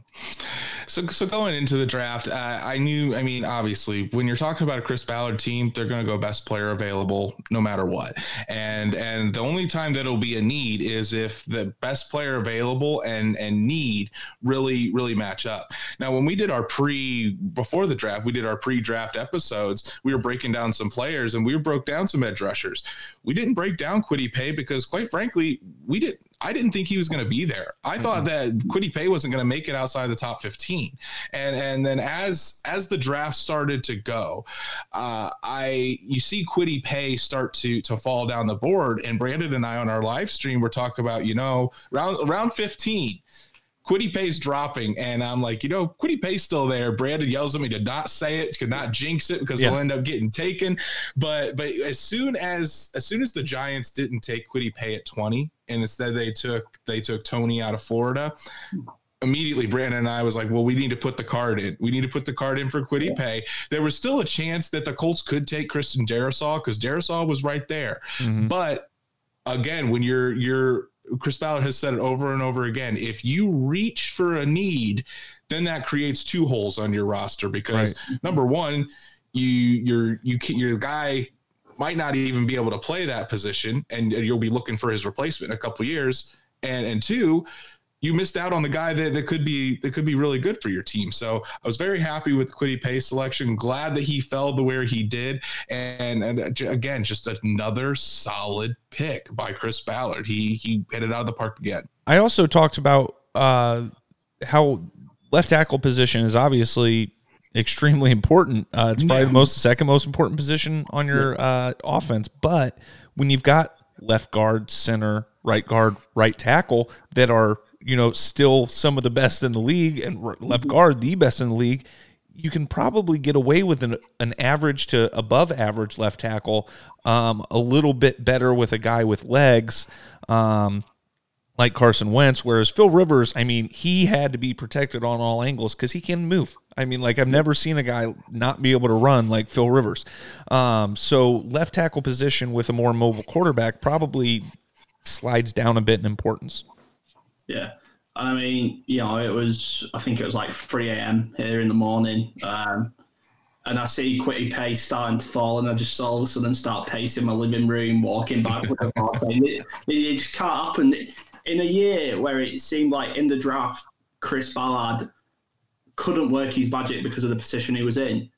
So, so going into the draft, uh, I knew. I mean, obviously, when you're talking about a Chris Ballard team, they're going to go best player available, no matter what. And and the only time that it'll be a need is if the best player available and and need really really match up. Now, when we did our pre before the draft, we did our pre-draft episodes. We were breaking down some players, and we broke down some edge rushers. We didn't break down Kwity Paye because, quite frankly, we didn't I didn't think he was going to be there. I thought mm-hmm. that Kwity Paye wasn't going to make it outside the top 15. And and then as as the draft started to go, uh, I you see Kwity Paye start to to fall down the board. And Brandon and I on our live stream were talking about, you know, around around 15 Kwity Paye's dropping, and I'm like, you know, Kwity Paye's still there. Brandon yells at me to not say it, to not jinx it because yeah. he'll end up getting taken. But but as soon as as soon as the Giants didn't take Kwity Paye at 20, and instead they took they took Toney out of Florida. immediately Brandon and I was like, well, we need to put the card in. We need to put the card in for Kwity Paye. There was still a chance that the Colts could take Christian Darrisaw because Darrisaw was right there. Mhm. But again, when you're you're Chris Ballard has said it over and over again. If you reach for a need, then that creates two holes on your roster because number one, you you're you your guy might not even be able to play that position, and you'll be looking for his replacement in a couple years. And and two, you missed out on the guy that, that could be that could be really good for your team. So I was very happy with the Kwity Paye selection. Glad that he fell the where he did, and and again, just another solid pick by Chris Ballard. He he hit it out of the park again. I also talked about uh, how left tackle position is obviously extremely important. Uh, it's probably Yeah. the most second most important position on your uh, offense. But when you've got left guard, center, right guard, right tackle that are you know still some of the best in the league, and left guard the best in the league. You can probably get away with an, an average to above average left tackle, um, a little bit better with a guy with legs. Um, like Carson Wentz, whereas Phil Rivers, I mean, he had to be protected on all angles because he can move. I mean, like I've never seen a guy not be able to run like Phil Rivers. Um, so left tackle position with a more mobile quarterback probably slides down a bit in importance. Yeah. I mean, you know, it was, I think it was like 3 a.m. here in the morning. Um, and I see Kwity Paye's starting to fall, and I just saw all of a sudden start pacing my living room, walking back with. It, it just can't happen. In a year where it seemed like in the draft, Chris Ballard couldn't work his magic because of the position he was in.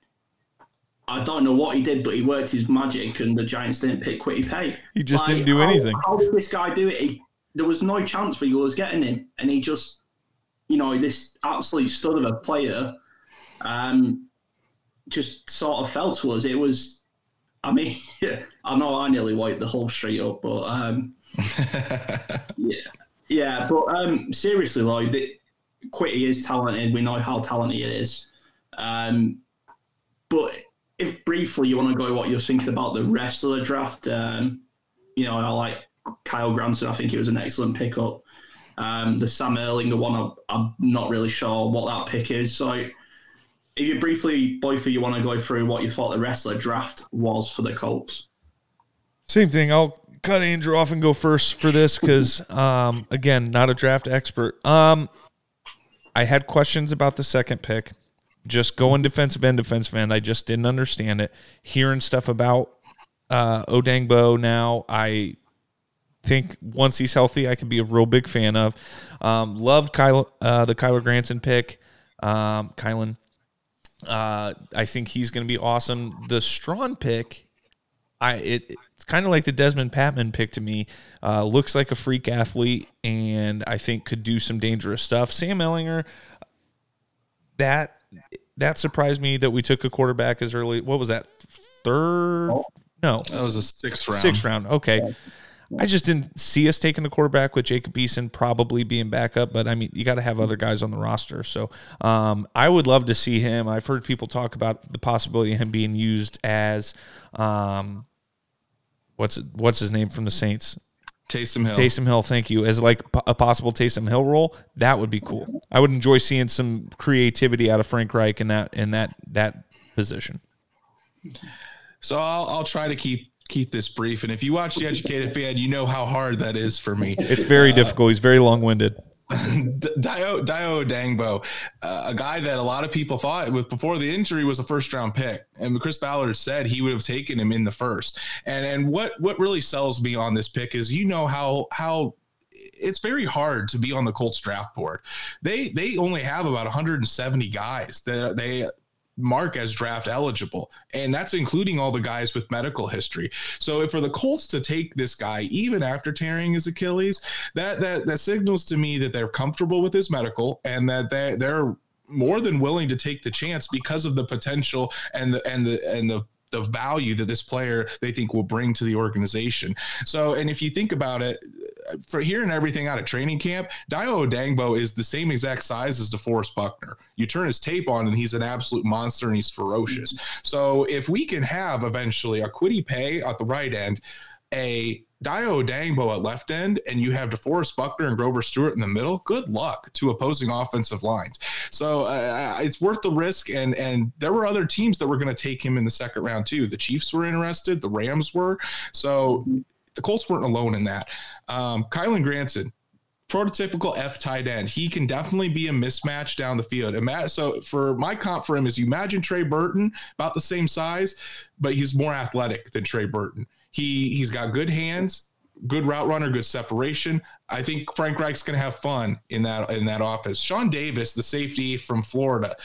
I don't know what he did, but he worked his magic, and the Giants didn't pick Kwity Paye. He just didn't do how- anything. How did this guy do it? He, there was no chance for Eagles getting him, and he just, you know, this absolute stud of a player, um, just sort of fell to us. It was, I mean, I know I nearly wiped the whole street up, but um, yeah, yeah. But um, seriously, Lloyd, the- Kwity is talented. We know how talented he is. Um, but if briefly you want to go what you're thinking about the rest of the draft, um, you know, I like Kyle Granson. I think he was an excellent pickup. Um, the Sam Ehlinger one, I'm, I'm not really sure what that pick is. So, if you briefly, both of you, want to go through what you thought the wrestler draft was for the Colts. Same thing. I'll cut Andrew off and go first for this because, um, again, not a draft expert. Um, I had questions about the second pick. Just going defensive end, defensive end. I just didn't understand it. Hearing stuff about uh, Odeyingbo now, I think once he's healthy, I could be a real big fan of. Um, loved Kyle, uh, the Kyler Granson pick. Um, Kylan. Uh, I think he's going to be awesome. The Strachan pick, I it it's kind of like the Dezmon Patmon pick to me. Uh, looks like a freak athlete, and I think could do some dangerous stuff. Sam Ehlinger, that that surprised me that we took a quarterback as early. What was that? Third? No, That was a sixth round. sixth round. Okay. I just didn't see us taking a quarterback with Jacob Eason probably being backup, but I mean, you got to have other guys on the roster. So um, I would love to see him. I've heard people talk about the possibility of him being used as um, what's what's his name from the Saints, Taysom Hill. Taysom Hill. Thank you, as like a possible Taysom Hill role. That would be cool. I would enjoy seeing some creativity out of Frank Reich in that in that that position. So I'll, I'll try to keep keep this brief. And if you watch the Educated Fan, you know how hard that is for me. It's very difficult. He's very long winded. Dayo Dayo Odeyingbo, uh, a guy that a lot of people thought with before the injury was a first round pick, and Chris Ballard said he would have taken him in the first. And and what what really sells me on this pick is you know how how it's very hard to be on the Colts draft board. They they only have about 170 guys that they mark as draft eligible. And that's including all the guys with medical history. So for the colts to take this guy even after tearing his achilles that that that signals to me that they're comfortable with his medical and that they they're more than willing to take the chance because of the potential and the and the and the the value that this player they think will bring to the organization. So, and if you think about it, for hearing everything out of training camp, Dayo Odeyingbo is the same exact size as DeForest Buckner. You turn his tape on, and he's an absolute monster, and he's ferocious. So, if we can have eventually a Kwity Paye at the right end, a Dayo Odeyingbo at left end and you have DeForest Buckner and Grover Stewart in the middle, good luck to opposing offensive lines. So uh, it's worth the risk. And and there were other teams that were going to take him in the second round too. The Chiefs were interested, the Rams were. So the Colts weren't alone in that. Um, Kylen Granson, prototypical F tight end. He can definitely be a mismatch down the field. So for my comp for him is you imagine Trey Burton about the same size, but he's more athletic than Trey Burton. He he's got good hands, good route runner, good separation. I think Frank Reich's going to have fun in that in that office. Shawn Davis, the safety from Florida,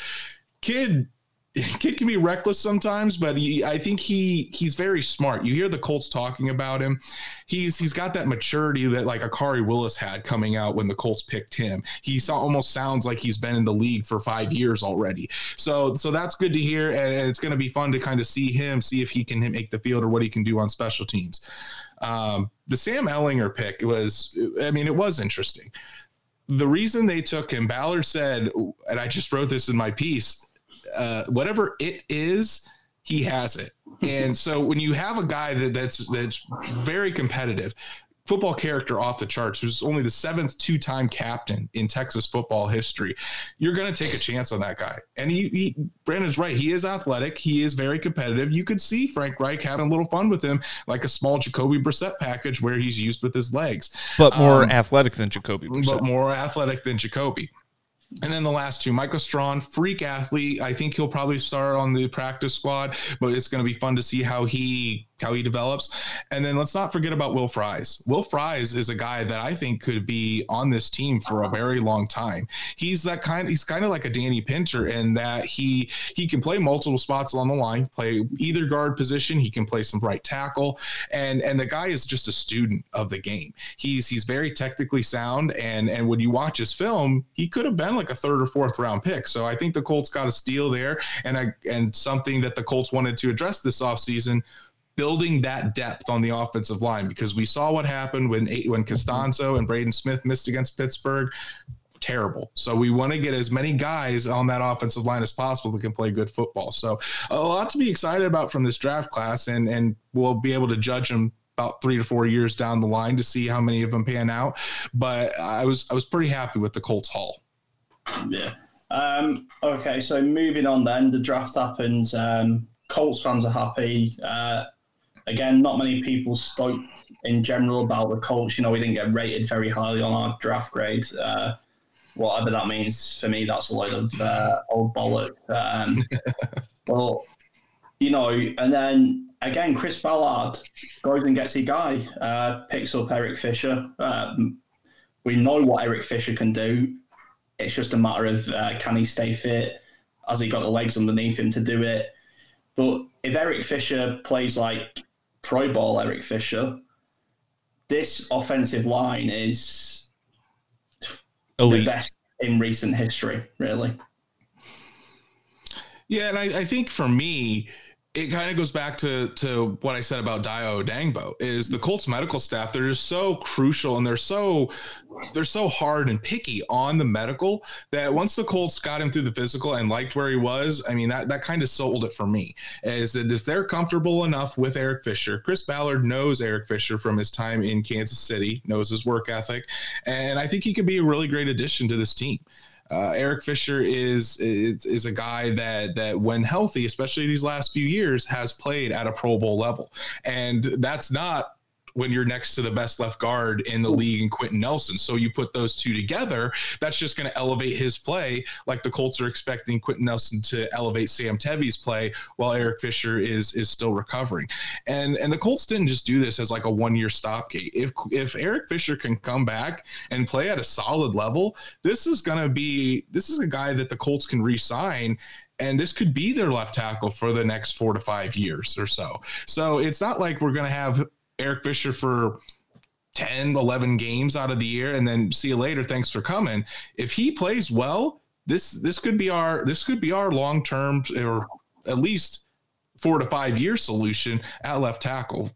kid kid can be reckless sometimes, but he, I think he he's very smart. You hear the Colts talking about him. He's he's got that maturity that like a Khari Willis had coming out when the Colts picked him. He saw, almost sounds like he's been in the league for five years already. So so that's good to hear, and, it's going to be fun to kind of see him, see if he can make the field or what he can do on special teams. Um, the Sam Ehlinger pick was, I mean, it was interesting. The reason they took him, Ballard said, and I just wrote this in my piece uh, whatever it is, he has it. And so when you have a guy that that's that's very competitive, football character off the charts, who's only the seventh two-time captain in Texas football history, you're going to take a chance on that guy. And he, he, Brandon's right. He is athletic. He is very competitive. You could see Frank Reich having a little fun with him, like a small Jacoby Brissett package where he's used with his legs, but more um, athletic than Jacoby. Brissett. But more athletic than Jacoby. And then the last two, Michael Strachan, freak athlete. I think he'll probably start on the practice squad, but it's going to be fun to see how he how he develops. And then let's not forget about Will Fries. Will Fries is a guy that I think could be on this team for a very long time. He's that kind. He's kind of like a Danny Pinter in that he he can play multiple spots along the line, play either guard position. He can play some right tackle, and and the guy is just a student of the game. He's he's very technically sound, and and when you watch his film, he could have been like a third or fourth round pick. So I think the Colts got a steal there, and I and something that the Colts wanted to address this offseason building that depth on the offensive line because we saw what happened when when Castonzo and Braden Smith missed against Pittsburgh. Terrible. So we want to get as many guys on that offensive line as possible that can play good football. So a lot to be excited about from this draft class, and and we'll be able to judge them about three to four years down the line to see how many of them pan out. But I was I was pretty happy with the Colts haul. Yeah. Um, okay, so moving on then, the draft happens. Um, Colts fans are happy. Uh, again, not many people spoke in general about the Colts. You know, we didn't get rated very highly on our draft grade. Uh, whatever that means for me, that's a load of uh, old bollock. Um, but you know, and then again, Chris Ballard goes and gets a guy, uh, picks up Eric Fisher. Um, we know what Eric Fisher can do. It's just a matter of uh, can he stay fit? Has he got the legs underneath him to do it? But if Eric Fisher plays like Pro Bowl Eric Fisher, this offensive line is Elite. the best in recent history, really. Yeah, and I, I think for me, it kind of goes back to to what I said about Dayo Odeyingbo is the Colts medical staff they're just so crucial and they're so they're so hard and picky on the medical that once the Colts got him through the physical and liked where he was I mean that that kind of sold it for me. Is that if they're comfortable enough with Eric Fisher Chris Ballard knows Eric Fisher from his time in Kansas City knows his work ethic and I think he could be a really great addition to this team uh, Eric Fisher is, is is a guy that that when healthy, especially these last few years, has played at a Pro Bowl level, and that's not when you're next to the best left guard in the league and Quenton Nelson. So you put those two together, that's just going to elevate his play, like the Colts are expecting Quenton Nelson to elevate Sam Tevi's play while Eric Fisher is is still recovering. And and the Colts didn't just do this as like a one year stopgate. If if Eric Fisher can come back and play at a solid level, this is going to be this is a guy that the Colts can re-sign and this could be their left tackle for the next four to five years or so. So it's not like we're going to have Eric Fisher for 10, 11 games out of the year and then see you later. Thanks for coming. If he plays well, this this could be our this could be our long term or at least four to five year solution at left tackle.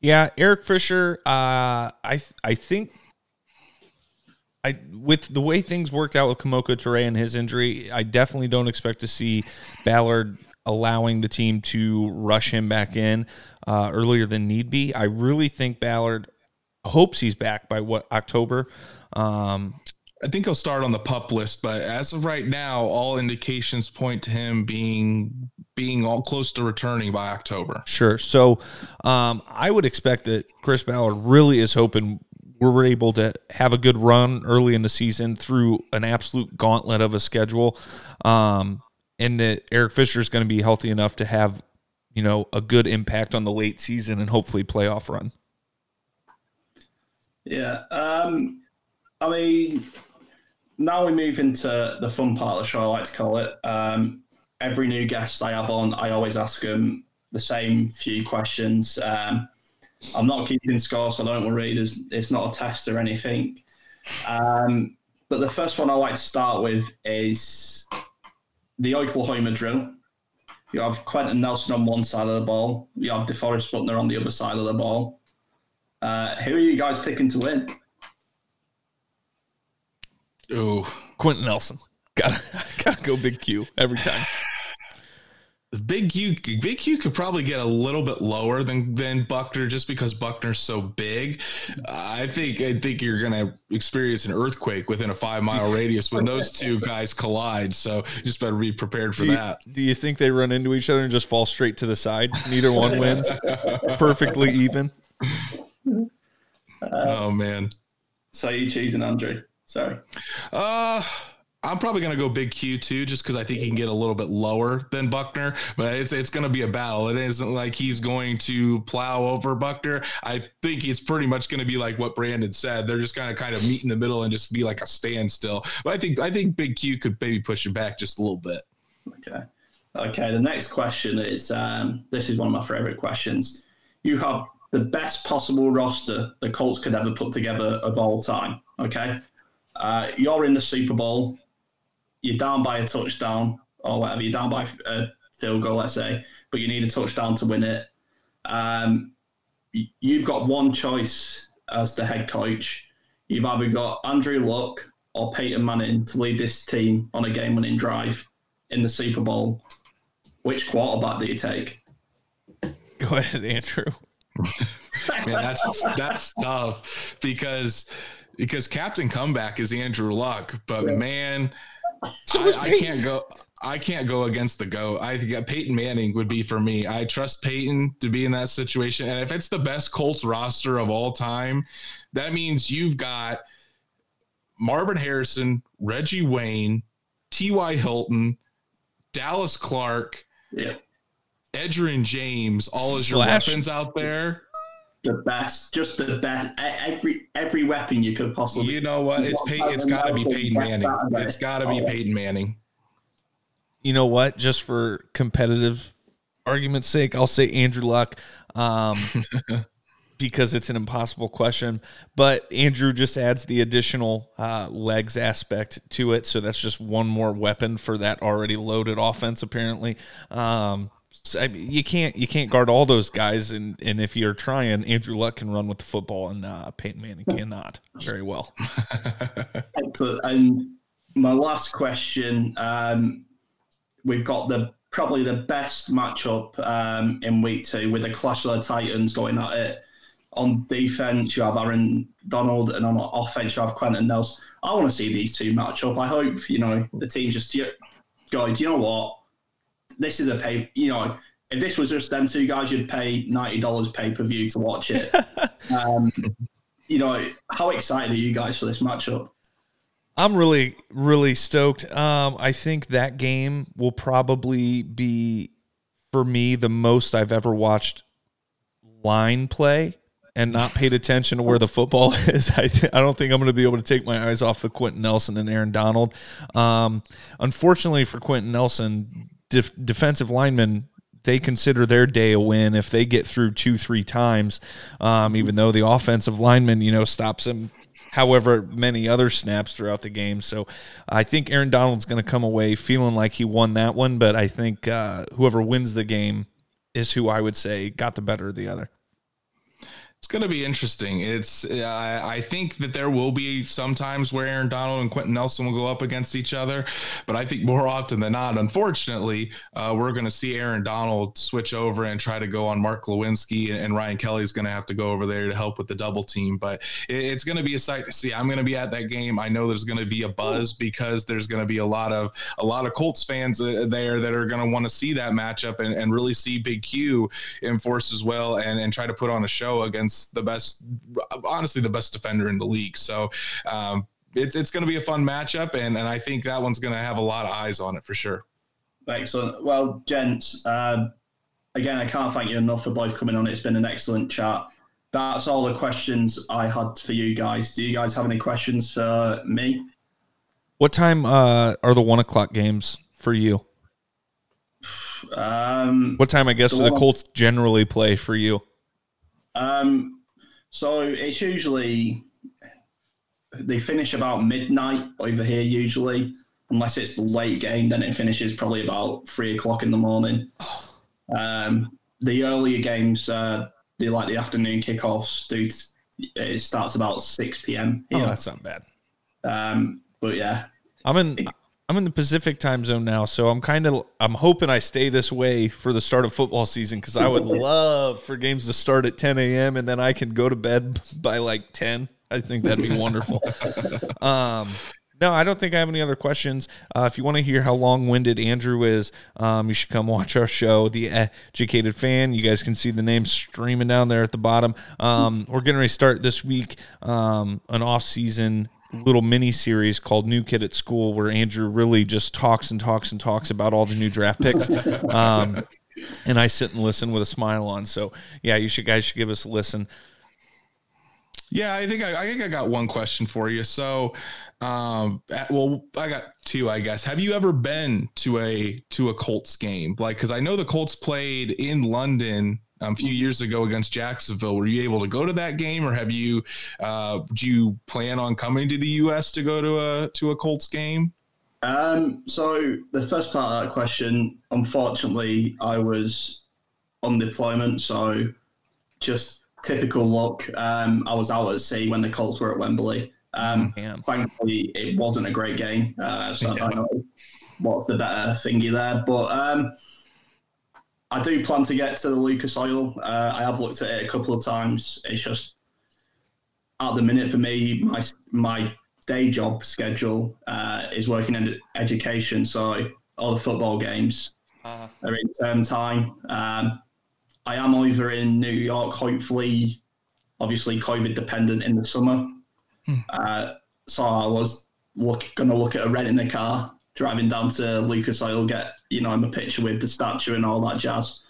Yeah, Eric Fisher. Uh, I th- I think I with the way things worked out with Kemoko Turay and his injury, I definitely don't expect to see Ballard allowing the team to rush him back in. Uh, earlier than need be. I really think Ballard hopes he's back by what October. Um, I think he'll start on the pup list, but as of right now, all indications point to him being being all close to returning by October. Sure. So um, I would expect that Chris Ballard really is hoping we're able to have a good run early in the season through an absolute gauntlet of a schedule, um, and that Eric Fisher is going to be healthy enough to have you know a good impact on the late season and hopefully playoff run. Yeah. Um, I mean, now we move into the fun part of the show, I like to call it. Um, every new guest I have on, I always ask them the same few questions. Um, I'm not keeping score, so don't worry. There's, it's not a test or anything. Um, but the first one I like to start with is the Oklahoma drill. You have Quenton Nelson on one side of the ball. You have DeForest Buckner on the other side of the ball. Uh, who are you guys picking to win? Oh, Quenton Nelson. Gotta gotta go big Q every time. Big Q, Big Q could probably get a little bit lower than than Buckner just because Buckner's so big. I think I think you're gonna experience an earthquake within a five mile radius when those two guys collide. So you just better be prepared for do you, that. Do you think they run into each other and just fall straight to the side? Neither one wins. Perfectly even. oh man. So you and Andre. Sorry. Uh I'm probably gonna go big Q too, just because I think he can get a little bit lower than Buckner. But it's it's gonna be a battle. It isn't like he's going to plow over Buckner. I think it's pretty much gonna be like what Brandon said. They're just gonna kind of meet in the middle and just be like a standstill. But I think I think Big Q could maybe push him back just a little bit. Okay. Okay. The next question is um, this is one of my favorite questions. You have the best possible roster the Colts could ever put together of all time. Okay. Uh, you're in the Super Bowl. You're down by a touchdown or whatever. You're down by a field goal, let's say, but you need a touchdown to win it. Um, you've got one choice as the head coach. You've either got Andrew Luck or Peyton Manning to lead this team on a game-winning drive in the Super Bowl. Which quarterback do you take? Go ahead, Andrew. Man, that's that's tough because because Captain Comeback is Andrew Luck, but yeah. man, so I, I, can't go. I can't go against the goat. I think Peyton Manning would be for me. I trust Peyton to be in that situation, and if it's the best Colts roster of all time, that means you've got Marvin Harrison, Reggie Wayne, T.Y. Hilton, Dallas Clark, yeah. Edgerrin James, all as your weapons out there the best, just the best. Every every weapon you could possibly. You know what? It's Pey- It's got to be Peyton Manning. It's got to be Peyton Manning. You know what? Just for competitive argument's sake, I'll say Andrew Luck, um, because it's an impossible question. But Andrew just adds the additional uh, legs aspect to it, so that's just one more weapon for that already loaded offense. Apparently. Um, I mean, you can't you can't guard all those guys, and and if you're trying, Andrew Luck can run with the football, and uh, Peyton Manning cannot very well. Excellent. And my last question: um, We've got the probably the best matchup um, in week two with the Clash of the Titans going at it. On defense, you have Aaron Donald, and on offense, you have Quenton Nelson. I want to see these two match up. I hope you know the team just go. Do you know what? This is a pay. You know, if this was just them two guys, you'd pay ninety dollars pay per view to watch it. um, you know, how excited are you guys for this matchup? I'm really, really stoked. Um, I think that game will probably be for me the most I've ever watched line play and not paid attention to where the football is. I, th- I don't think I'm going to be able to take my eyes off of Quenton Nelson and Aaron Donald. Um, unfortunately for Quenton Nelson, def- defensive linemen they consider their day a win if they get through two three times um, even though the offensive lineman you know stops them however many other snaps throughout the game. So i think aaron donald's going to come away feeling like he won that one but i think uh, whoever wins the game is who i would say got the better of the other It's going to be interesting. It's uh, I think that there will be some times where Aaron Donald and Quenton Nelson will go up against each other, but I think more often than not, unfortunately, uh, we're going to see Aaron Donald switch over and try to go on Mark Glowinski, and Ryan Kelly is going to have to go over there to help with the double team. But it, it's going to be a sight to see. I'm going to be at that game. I know there's going to be a buzz because there's going to be a lot of a lot of Colts fans uh, there that are going to want to see that matchup and, and really see Big Q enforce as well and, and try to put on a show against the best, honestly, the best defender in the league. So um, it's it's going to be a fun matchup, and and I think that one's going to have a lot of eyes on it for sure. Excellent. Well, gents, uh, again, I can't thank you enough for both coming on. It's been an excellent chat. That's all the questions I had for you guys. Do you guys have any questions for me? What time uh, are the one o'clock games for you? Um, what time, I guess, the do the Colts generally play for you? Um, so it's usually they finish about midnight over here usually, unless it's the late game. Then it finishes probably about three o'clock in the morning. Um, the earlier games, uh, they like the afternoon kickoffs. Do it starts about six p.m. Here. Oh, that's not bad. Um, but yeah, I'm in. I'm in the Pacific time zone now, so I'm kind of I'm hoping I stay this way for the start of football season because I would love for games to start at 10 a.m. and then I can go to bed by like 10. I think that'd be wonderful. um, no, I don't think I have any other questions. Uh, if you want to hear how long winded Andrew is, um, you should come watch our show, The Educated Fan. You guys can see the name streaming down there at the bottom. Um, we're getting ready to start this week um, an off season little mini series called New Kid at School, where Andrew really just talks and talks and talks about all the new draft picks. Um, and I sit and listen with a smile on. So yeah, you should guys should give us a listen. Yeah, I think I, I think I got one question for you. So, um, well, I got two, I guess. Have you ever been to a to a Colts game? Like, because I know the Colts played in London um, a few years ago against Jacksonville. Were you able to go to that game, or have you? Uh, do you plan on coming to the U.S. to go to a to a Colts game? Um, so the first part of that question, unfortunately, I was on deployment, so just typical luck. Um, I was out at sea when the Colts were at Wembley. Um, oh, thankfully, it wasn't a great game, uh, so yeah. I don't know what's the better thingy there, but. Um, I do plan to get to the Lucas Oil. Uh, I have looked at it a couple of times. It's just at the minute for me, my my day job schedule uh, is working in education, so all the football games uh-huh. are in term time. Um, I am over in New York, hopefully, obviously COVID dependent in the summer. Hmm. Uh, so I was look going to look at a rent in the car driving down to Lucas Oil, get you know, I'm a picture with the statue and all that jazz.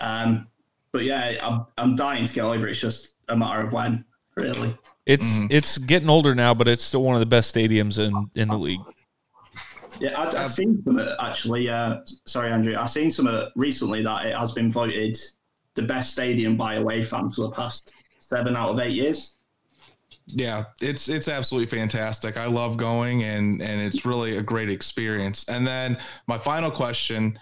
Um, but yeah, I'm, I'm dying to get over it. It's just a matter of when, really. It's mm. it's getting older now, but it's still one of the best stadiums in in the league. Yeah, I, have seen some actually. Uh, sorry, Andrew. I've seen some recently that it has been voted the best stadium by away fans for the past seven out of eight years yeah it's it's absolutely fantastic. I love going and and it's really a great experience. And then my final question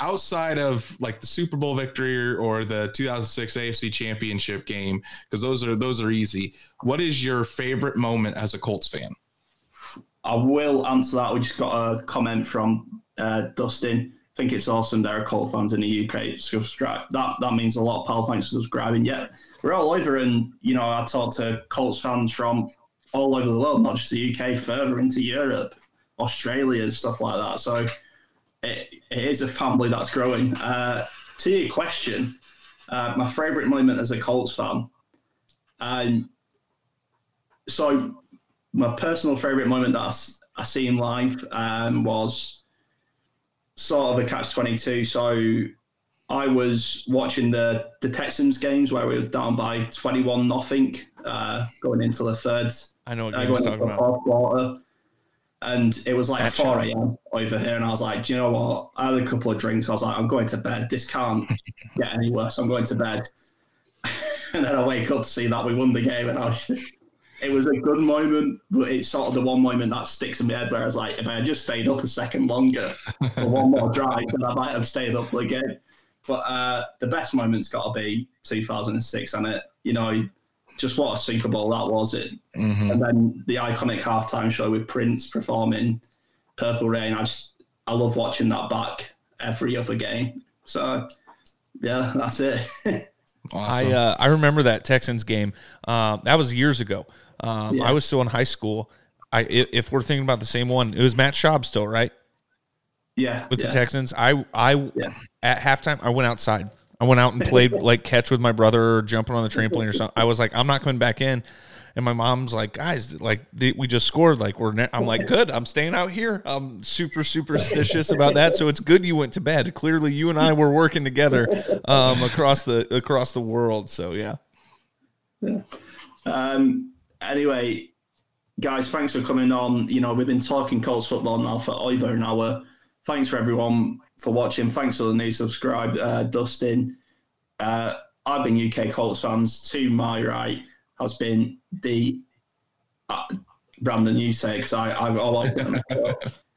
outside of like the super bowl victory or the 2006 afc championship game because those are those are easy. What is your favorite moment as a colts fan? I will answer that. We just got a comment from uh, dustin think it's awesome there are Colt fans in the UK subscribe. That that means a lot. of Pal, for subscribing. Yeah, we're all over, and you know I talk to Colts fans from all over the world, not just the UK, further into Europe, Australia, and stuff like that. So it, it is a family that's growing. Uh, to your question, uh, my favourite moment as a Colts fan, um, so my personal favourite moment that I, I in life um, was sort of a catch twenty two. So I was watching the the Texans games where it was down by twenty one nothing uh, going into the third. I know what uh, going into the fourth quarter. And it was like 4 a.m. over here. And I was like, do you know what? I had a couple of drinks. I was like, I'm going to bed. This can't get any worse. I'm going to bed. and then I wake up to see that we won the game. And I was just, it was a good moment, but it's sort of the one moment that sticks in my head where I was like, if I had just stayed up a second longer for one more drive, then I might have stayed up again. but uh, the best moment's got to be 2006, and it you know just what a Super Bowl that was. It Mhm. and then the iconic halftime show with Prince performing Purple Rain. I just I love watching that back every other game. So yeah, that's it. Awesome. I uh, I remember that Texans game. Um, that was years ago. Um, Yeah. I was still in high school. I i- if we're thinking about the same one, it was Matt Schaub still right yeah, with yeah. the Texans. I I Yeah. at halftime I went outside. I went out and played like catch with my brother or jumping on the trampoline or something. I was like, I'm not coming back in. And my mom's like, guys, like they, we just scored. Like we're, ne-. I'm like, good. I'm staying out here. I'm super superstitious about that. So it's good you went to bed. Clearly, you and I were working together um, across the across the world. So yeah. Um, anyway, guys, thanks for coming on. You know, we've been talking Colts football now for over an hour. Thanks for everyone for watching. Thanks for the new subscribe, uh, Dustin. Uh, I've been UK Colts fans. To my right has been the uh, Brandon. You say because I I've always been.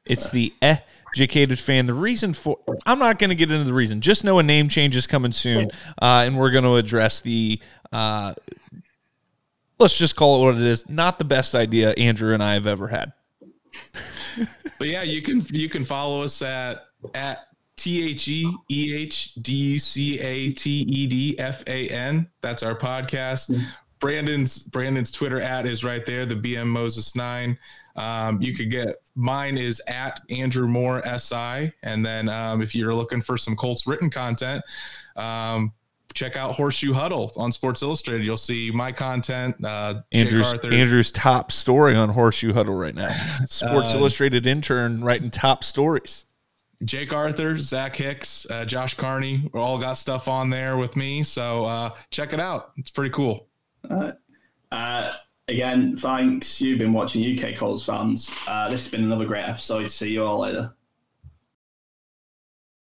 It's the educated fan. The reason for I'm not going to get into the reason. Just know a name change is coming soon, uh, and we're going to address the. Uh, let's just call it what it is. Not the best idea Andrew and I have ever had. But yeah, you can you can follow us at at T H E E H D U C A T E D F A N. That's our podcast. Brandon's Brandon's Twitter at is right there, the BM Moses nine. Um, you could get mine is at Andrew Moore SI. And then um, if you're looking for some Colts written content, um, check out Horseshoe Huddle on Sports Illustrated. You'll see my content. Uh, Andrew's Andrew's top story on Horseshoe Huddle right now. Sports Uh, Illustrated intern writing top stories. Jake Arthur, Zach Hicks, uh, Josh Carney, all got stuff on there with me. So uh, check it out. It's pretty cool. Uh, again, thanks. You've been watching UK Colts fans. Uh, this has been another great episode. See you all later.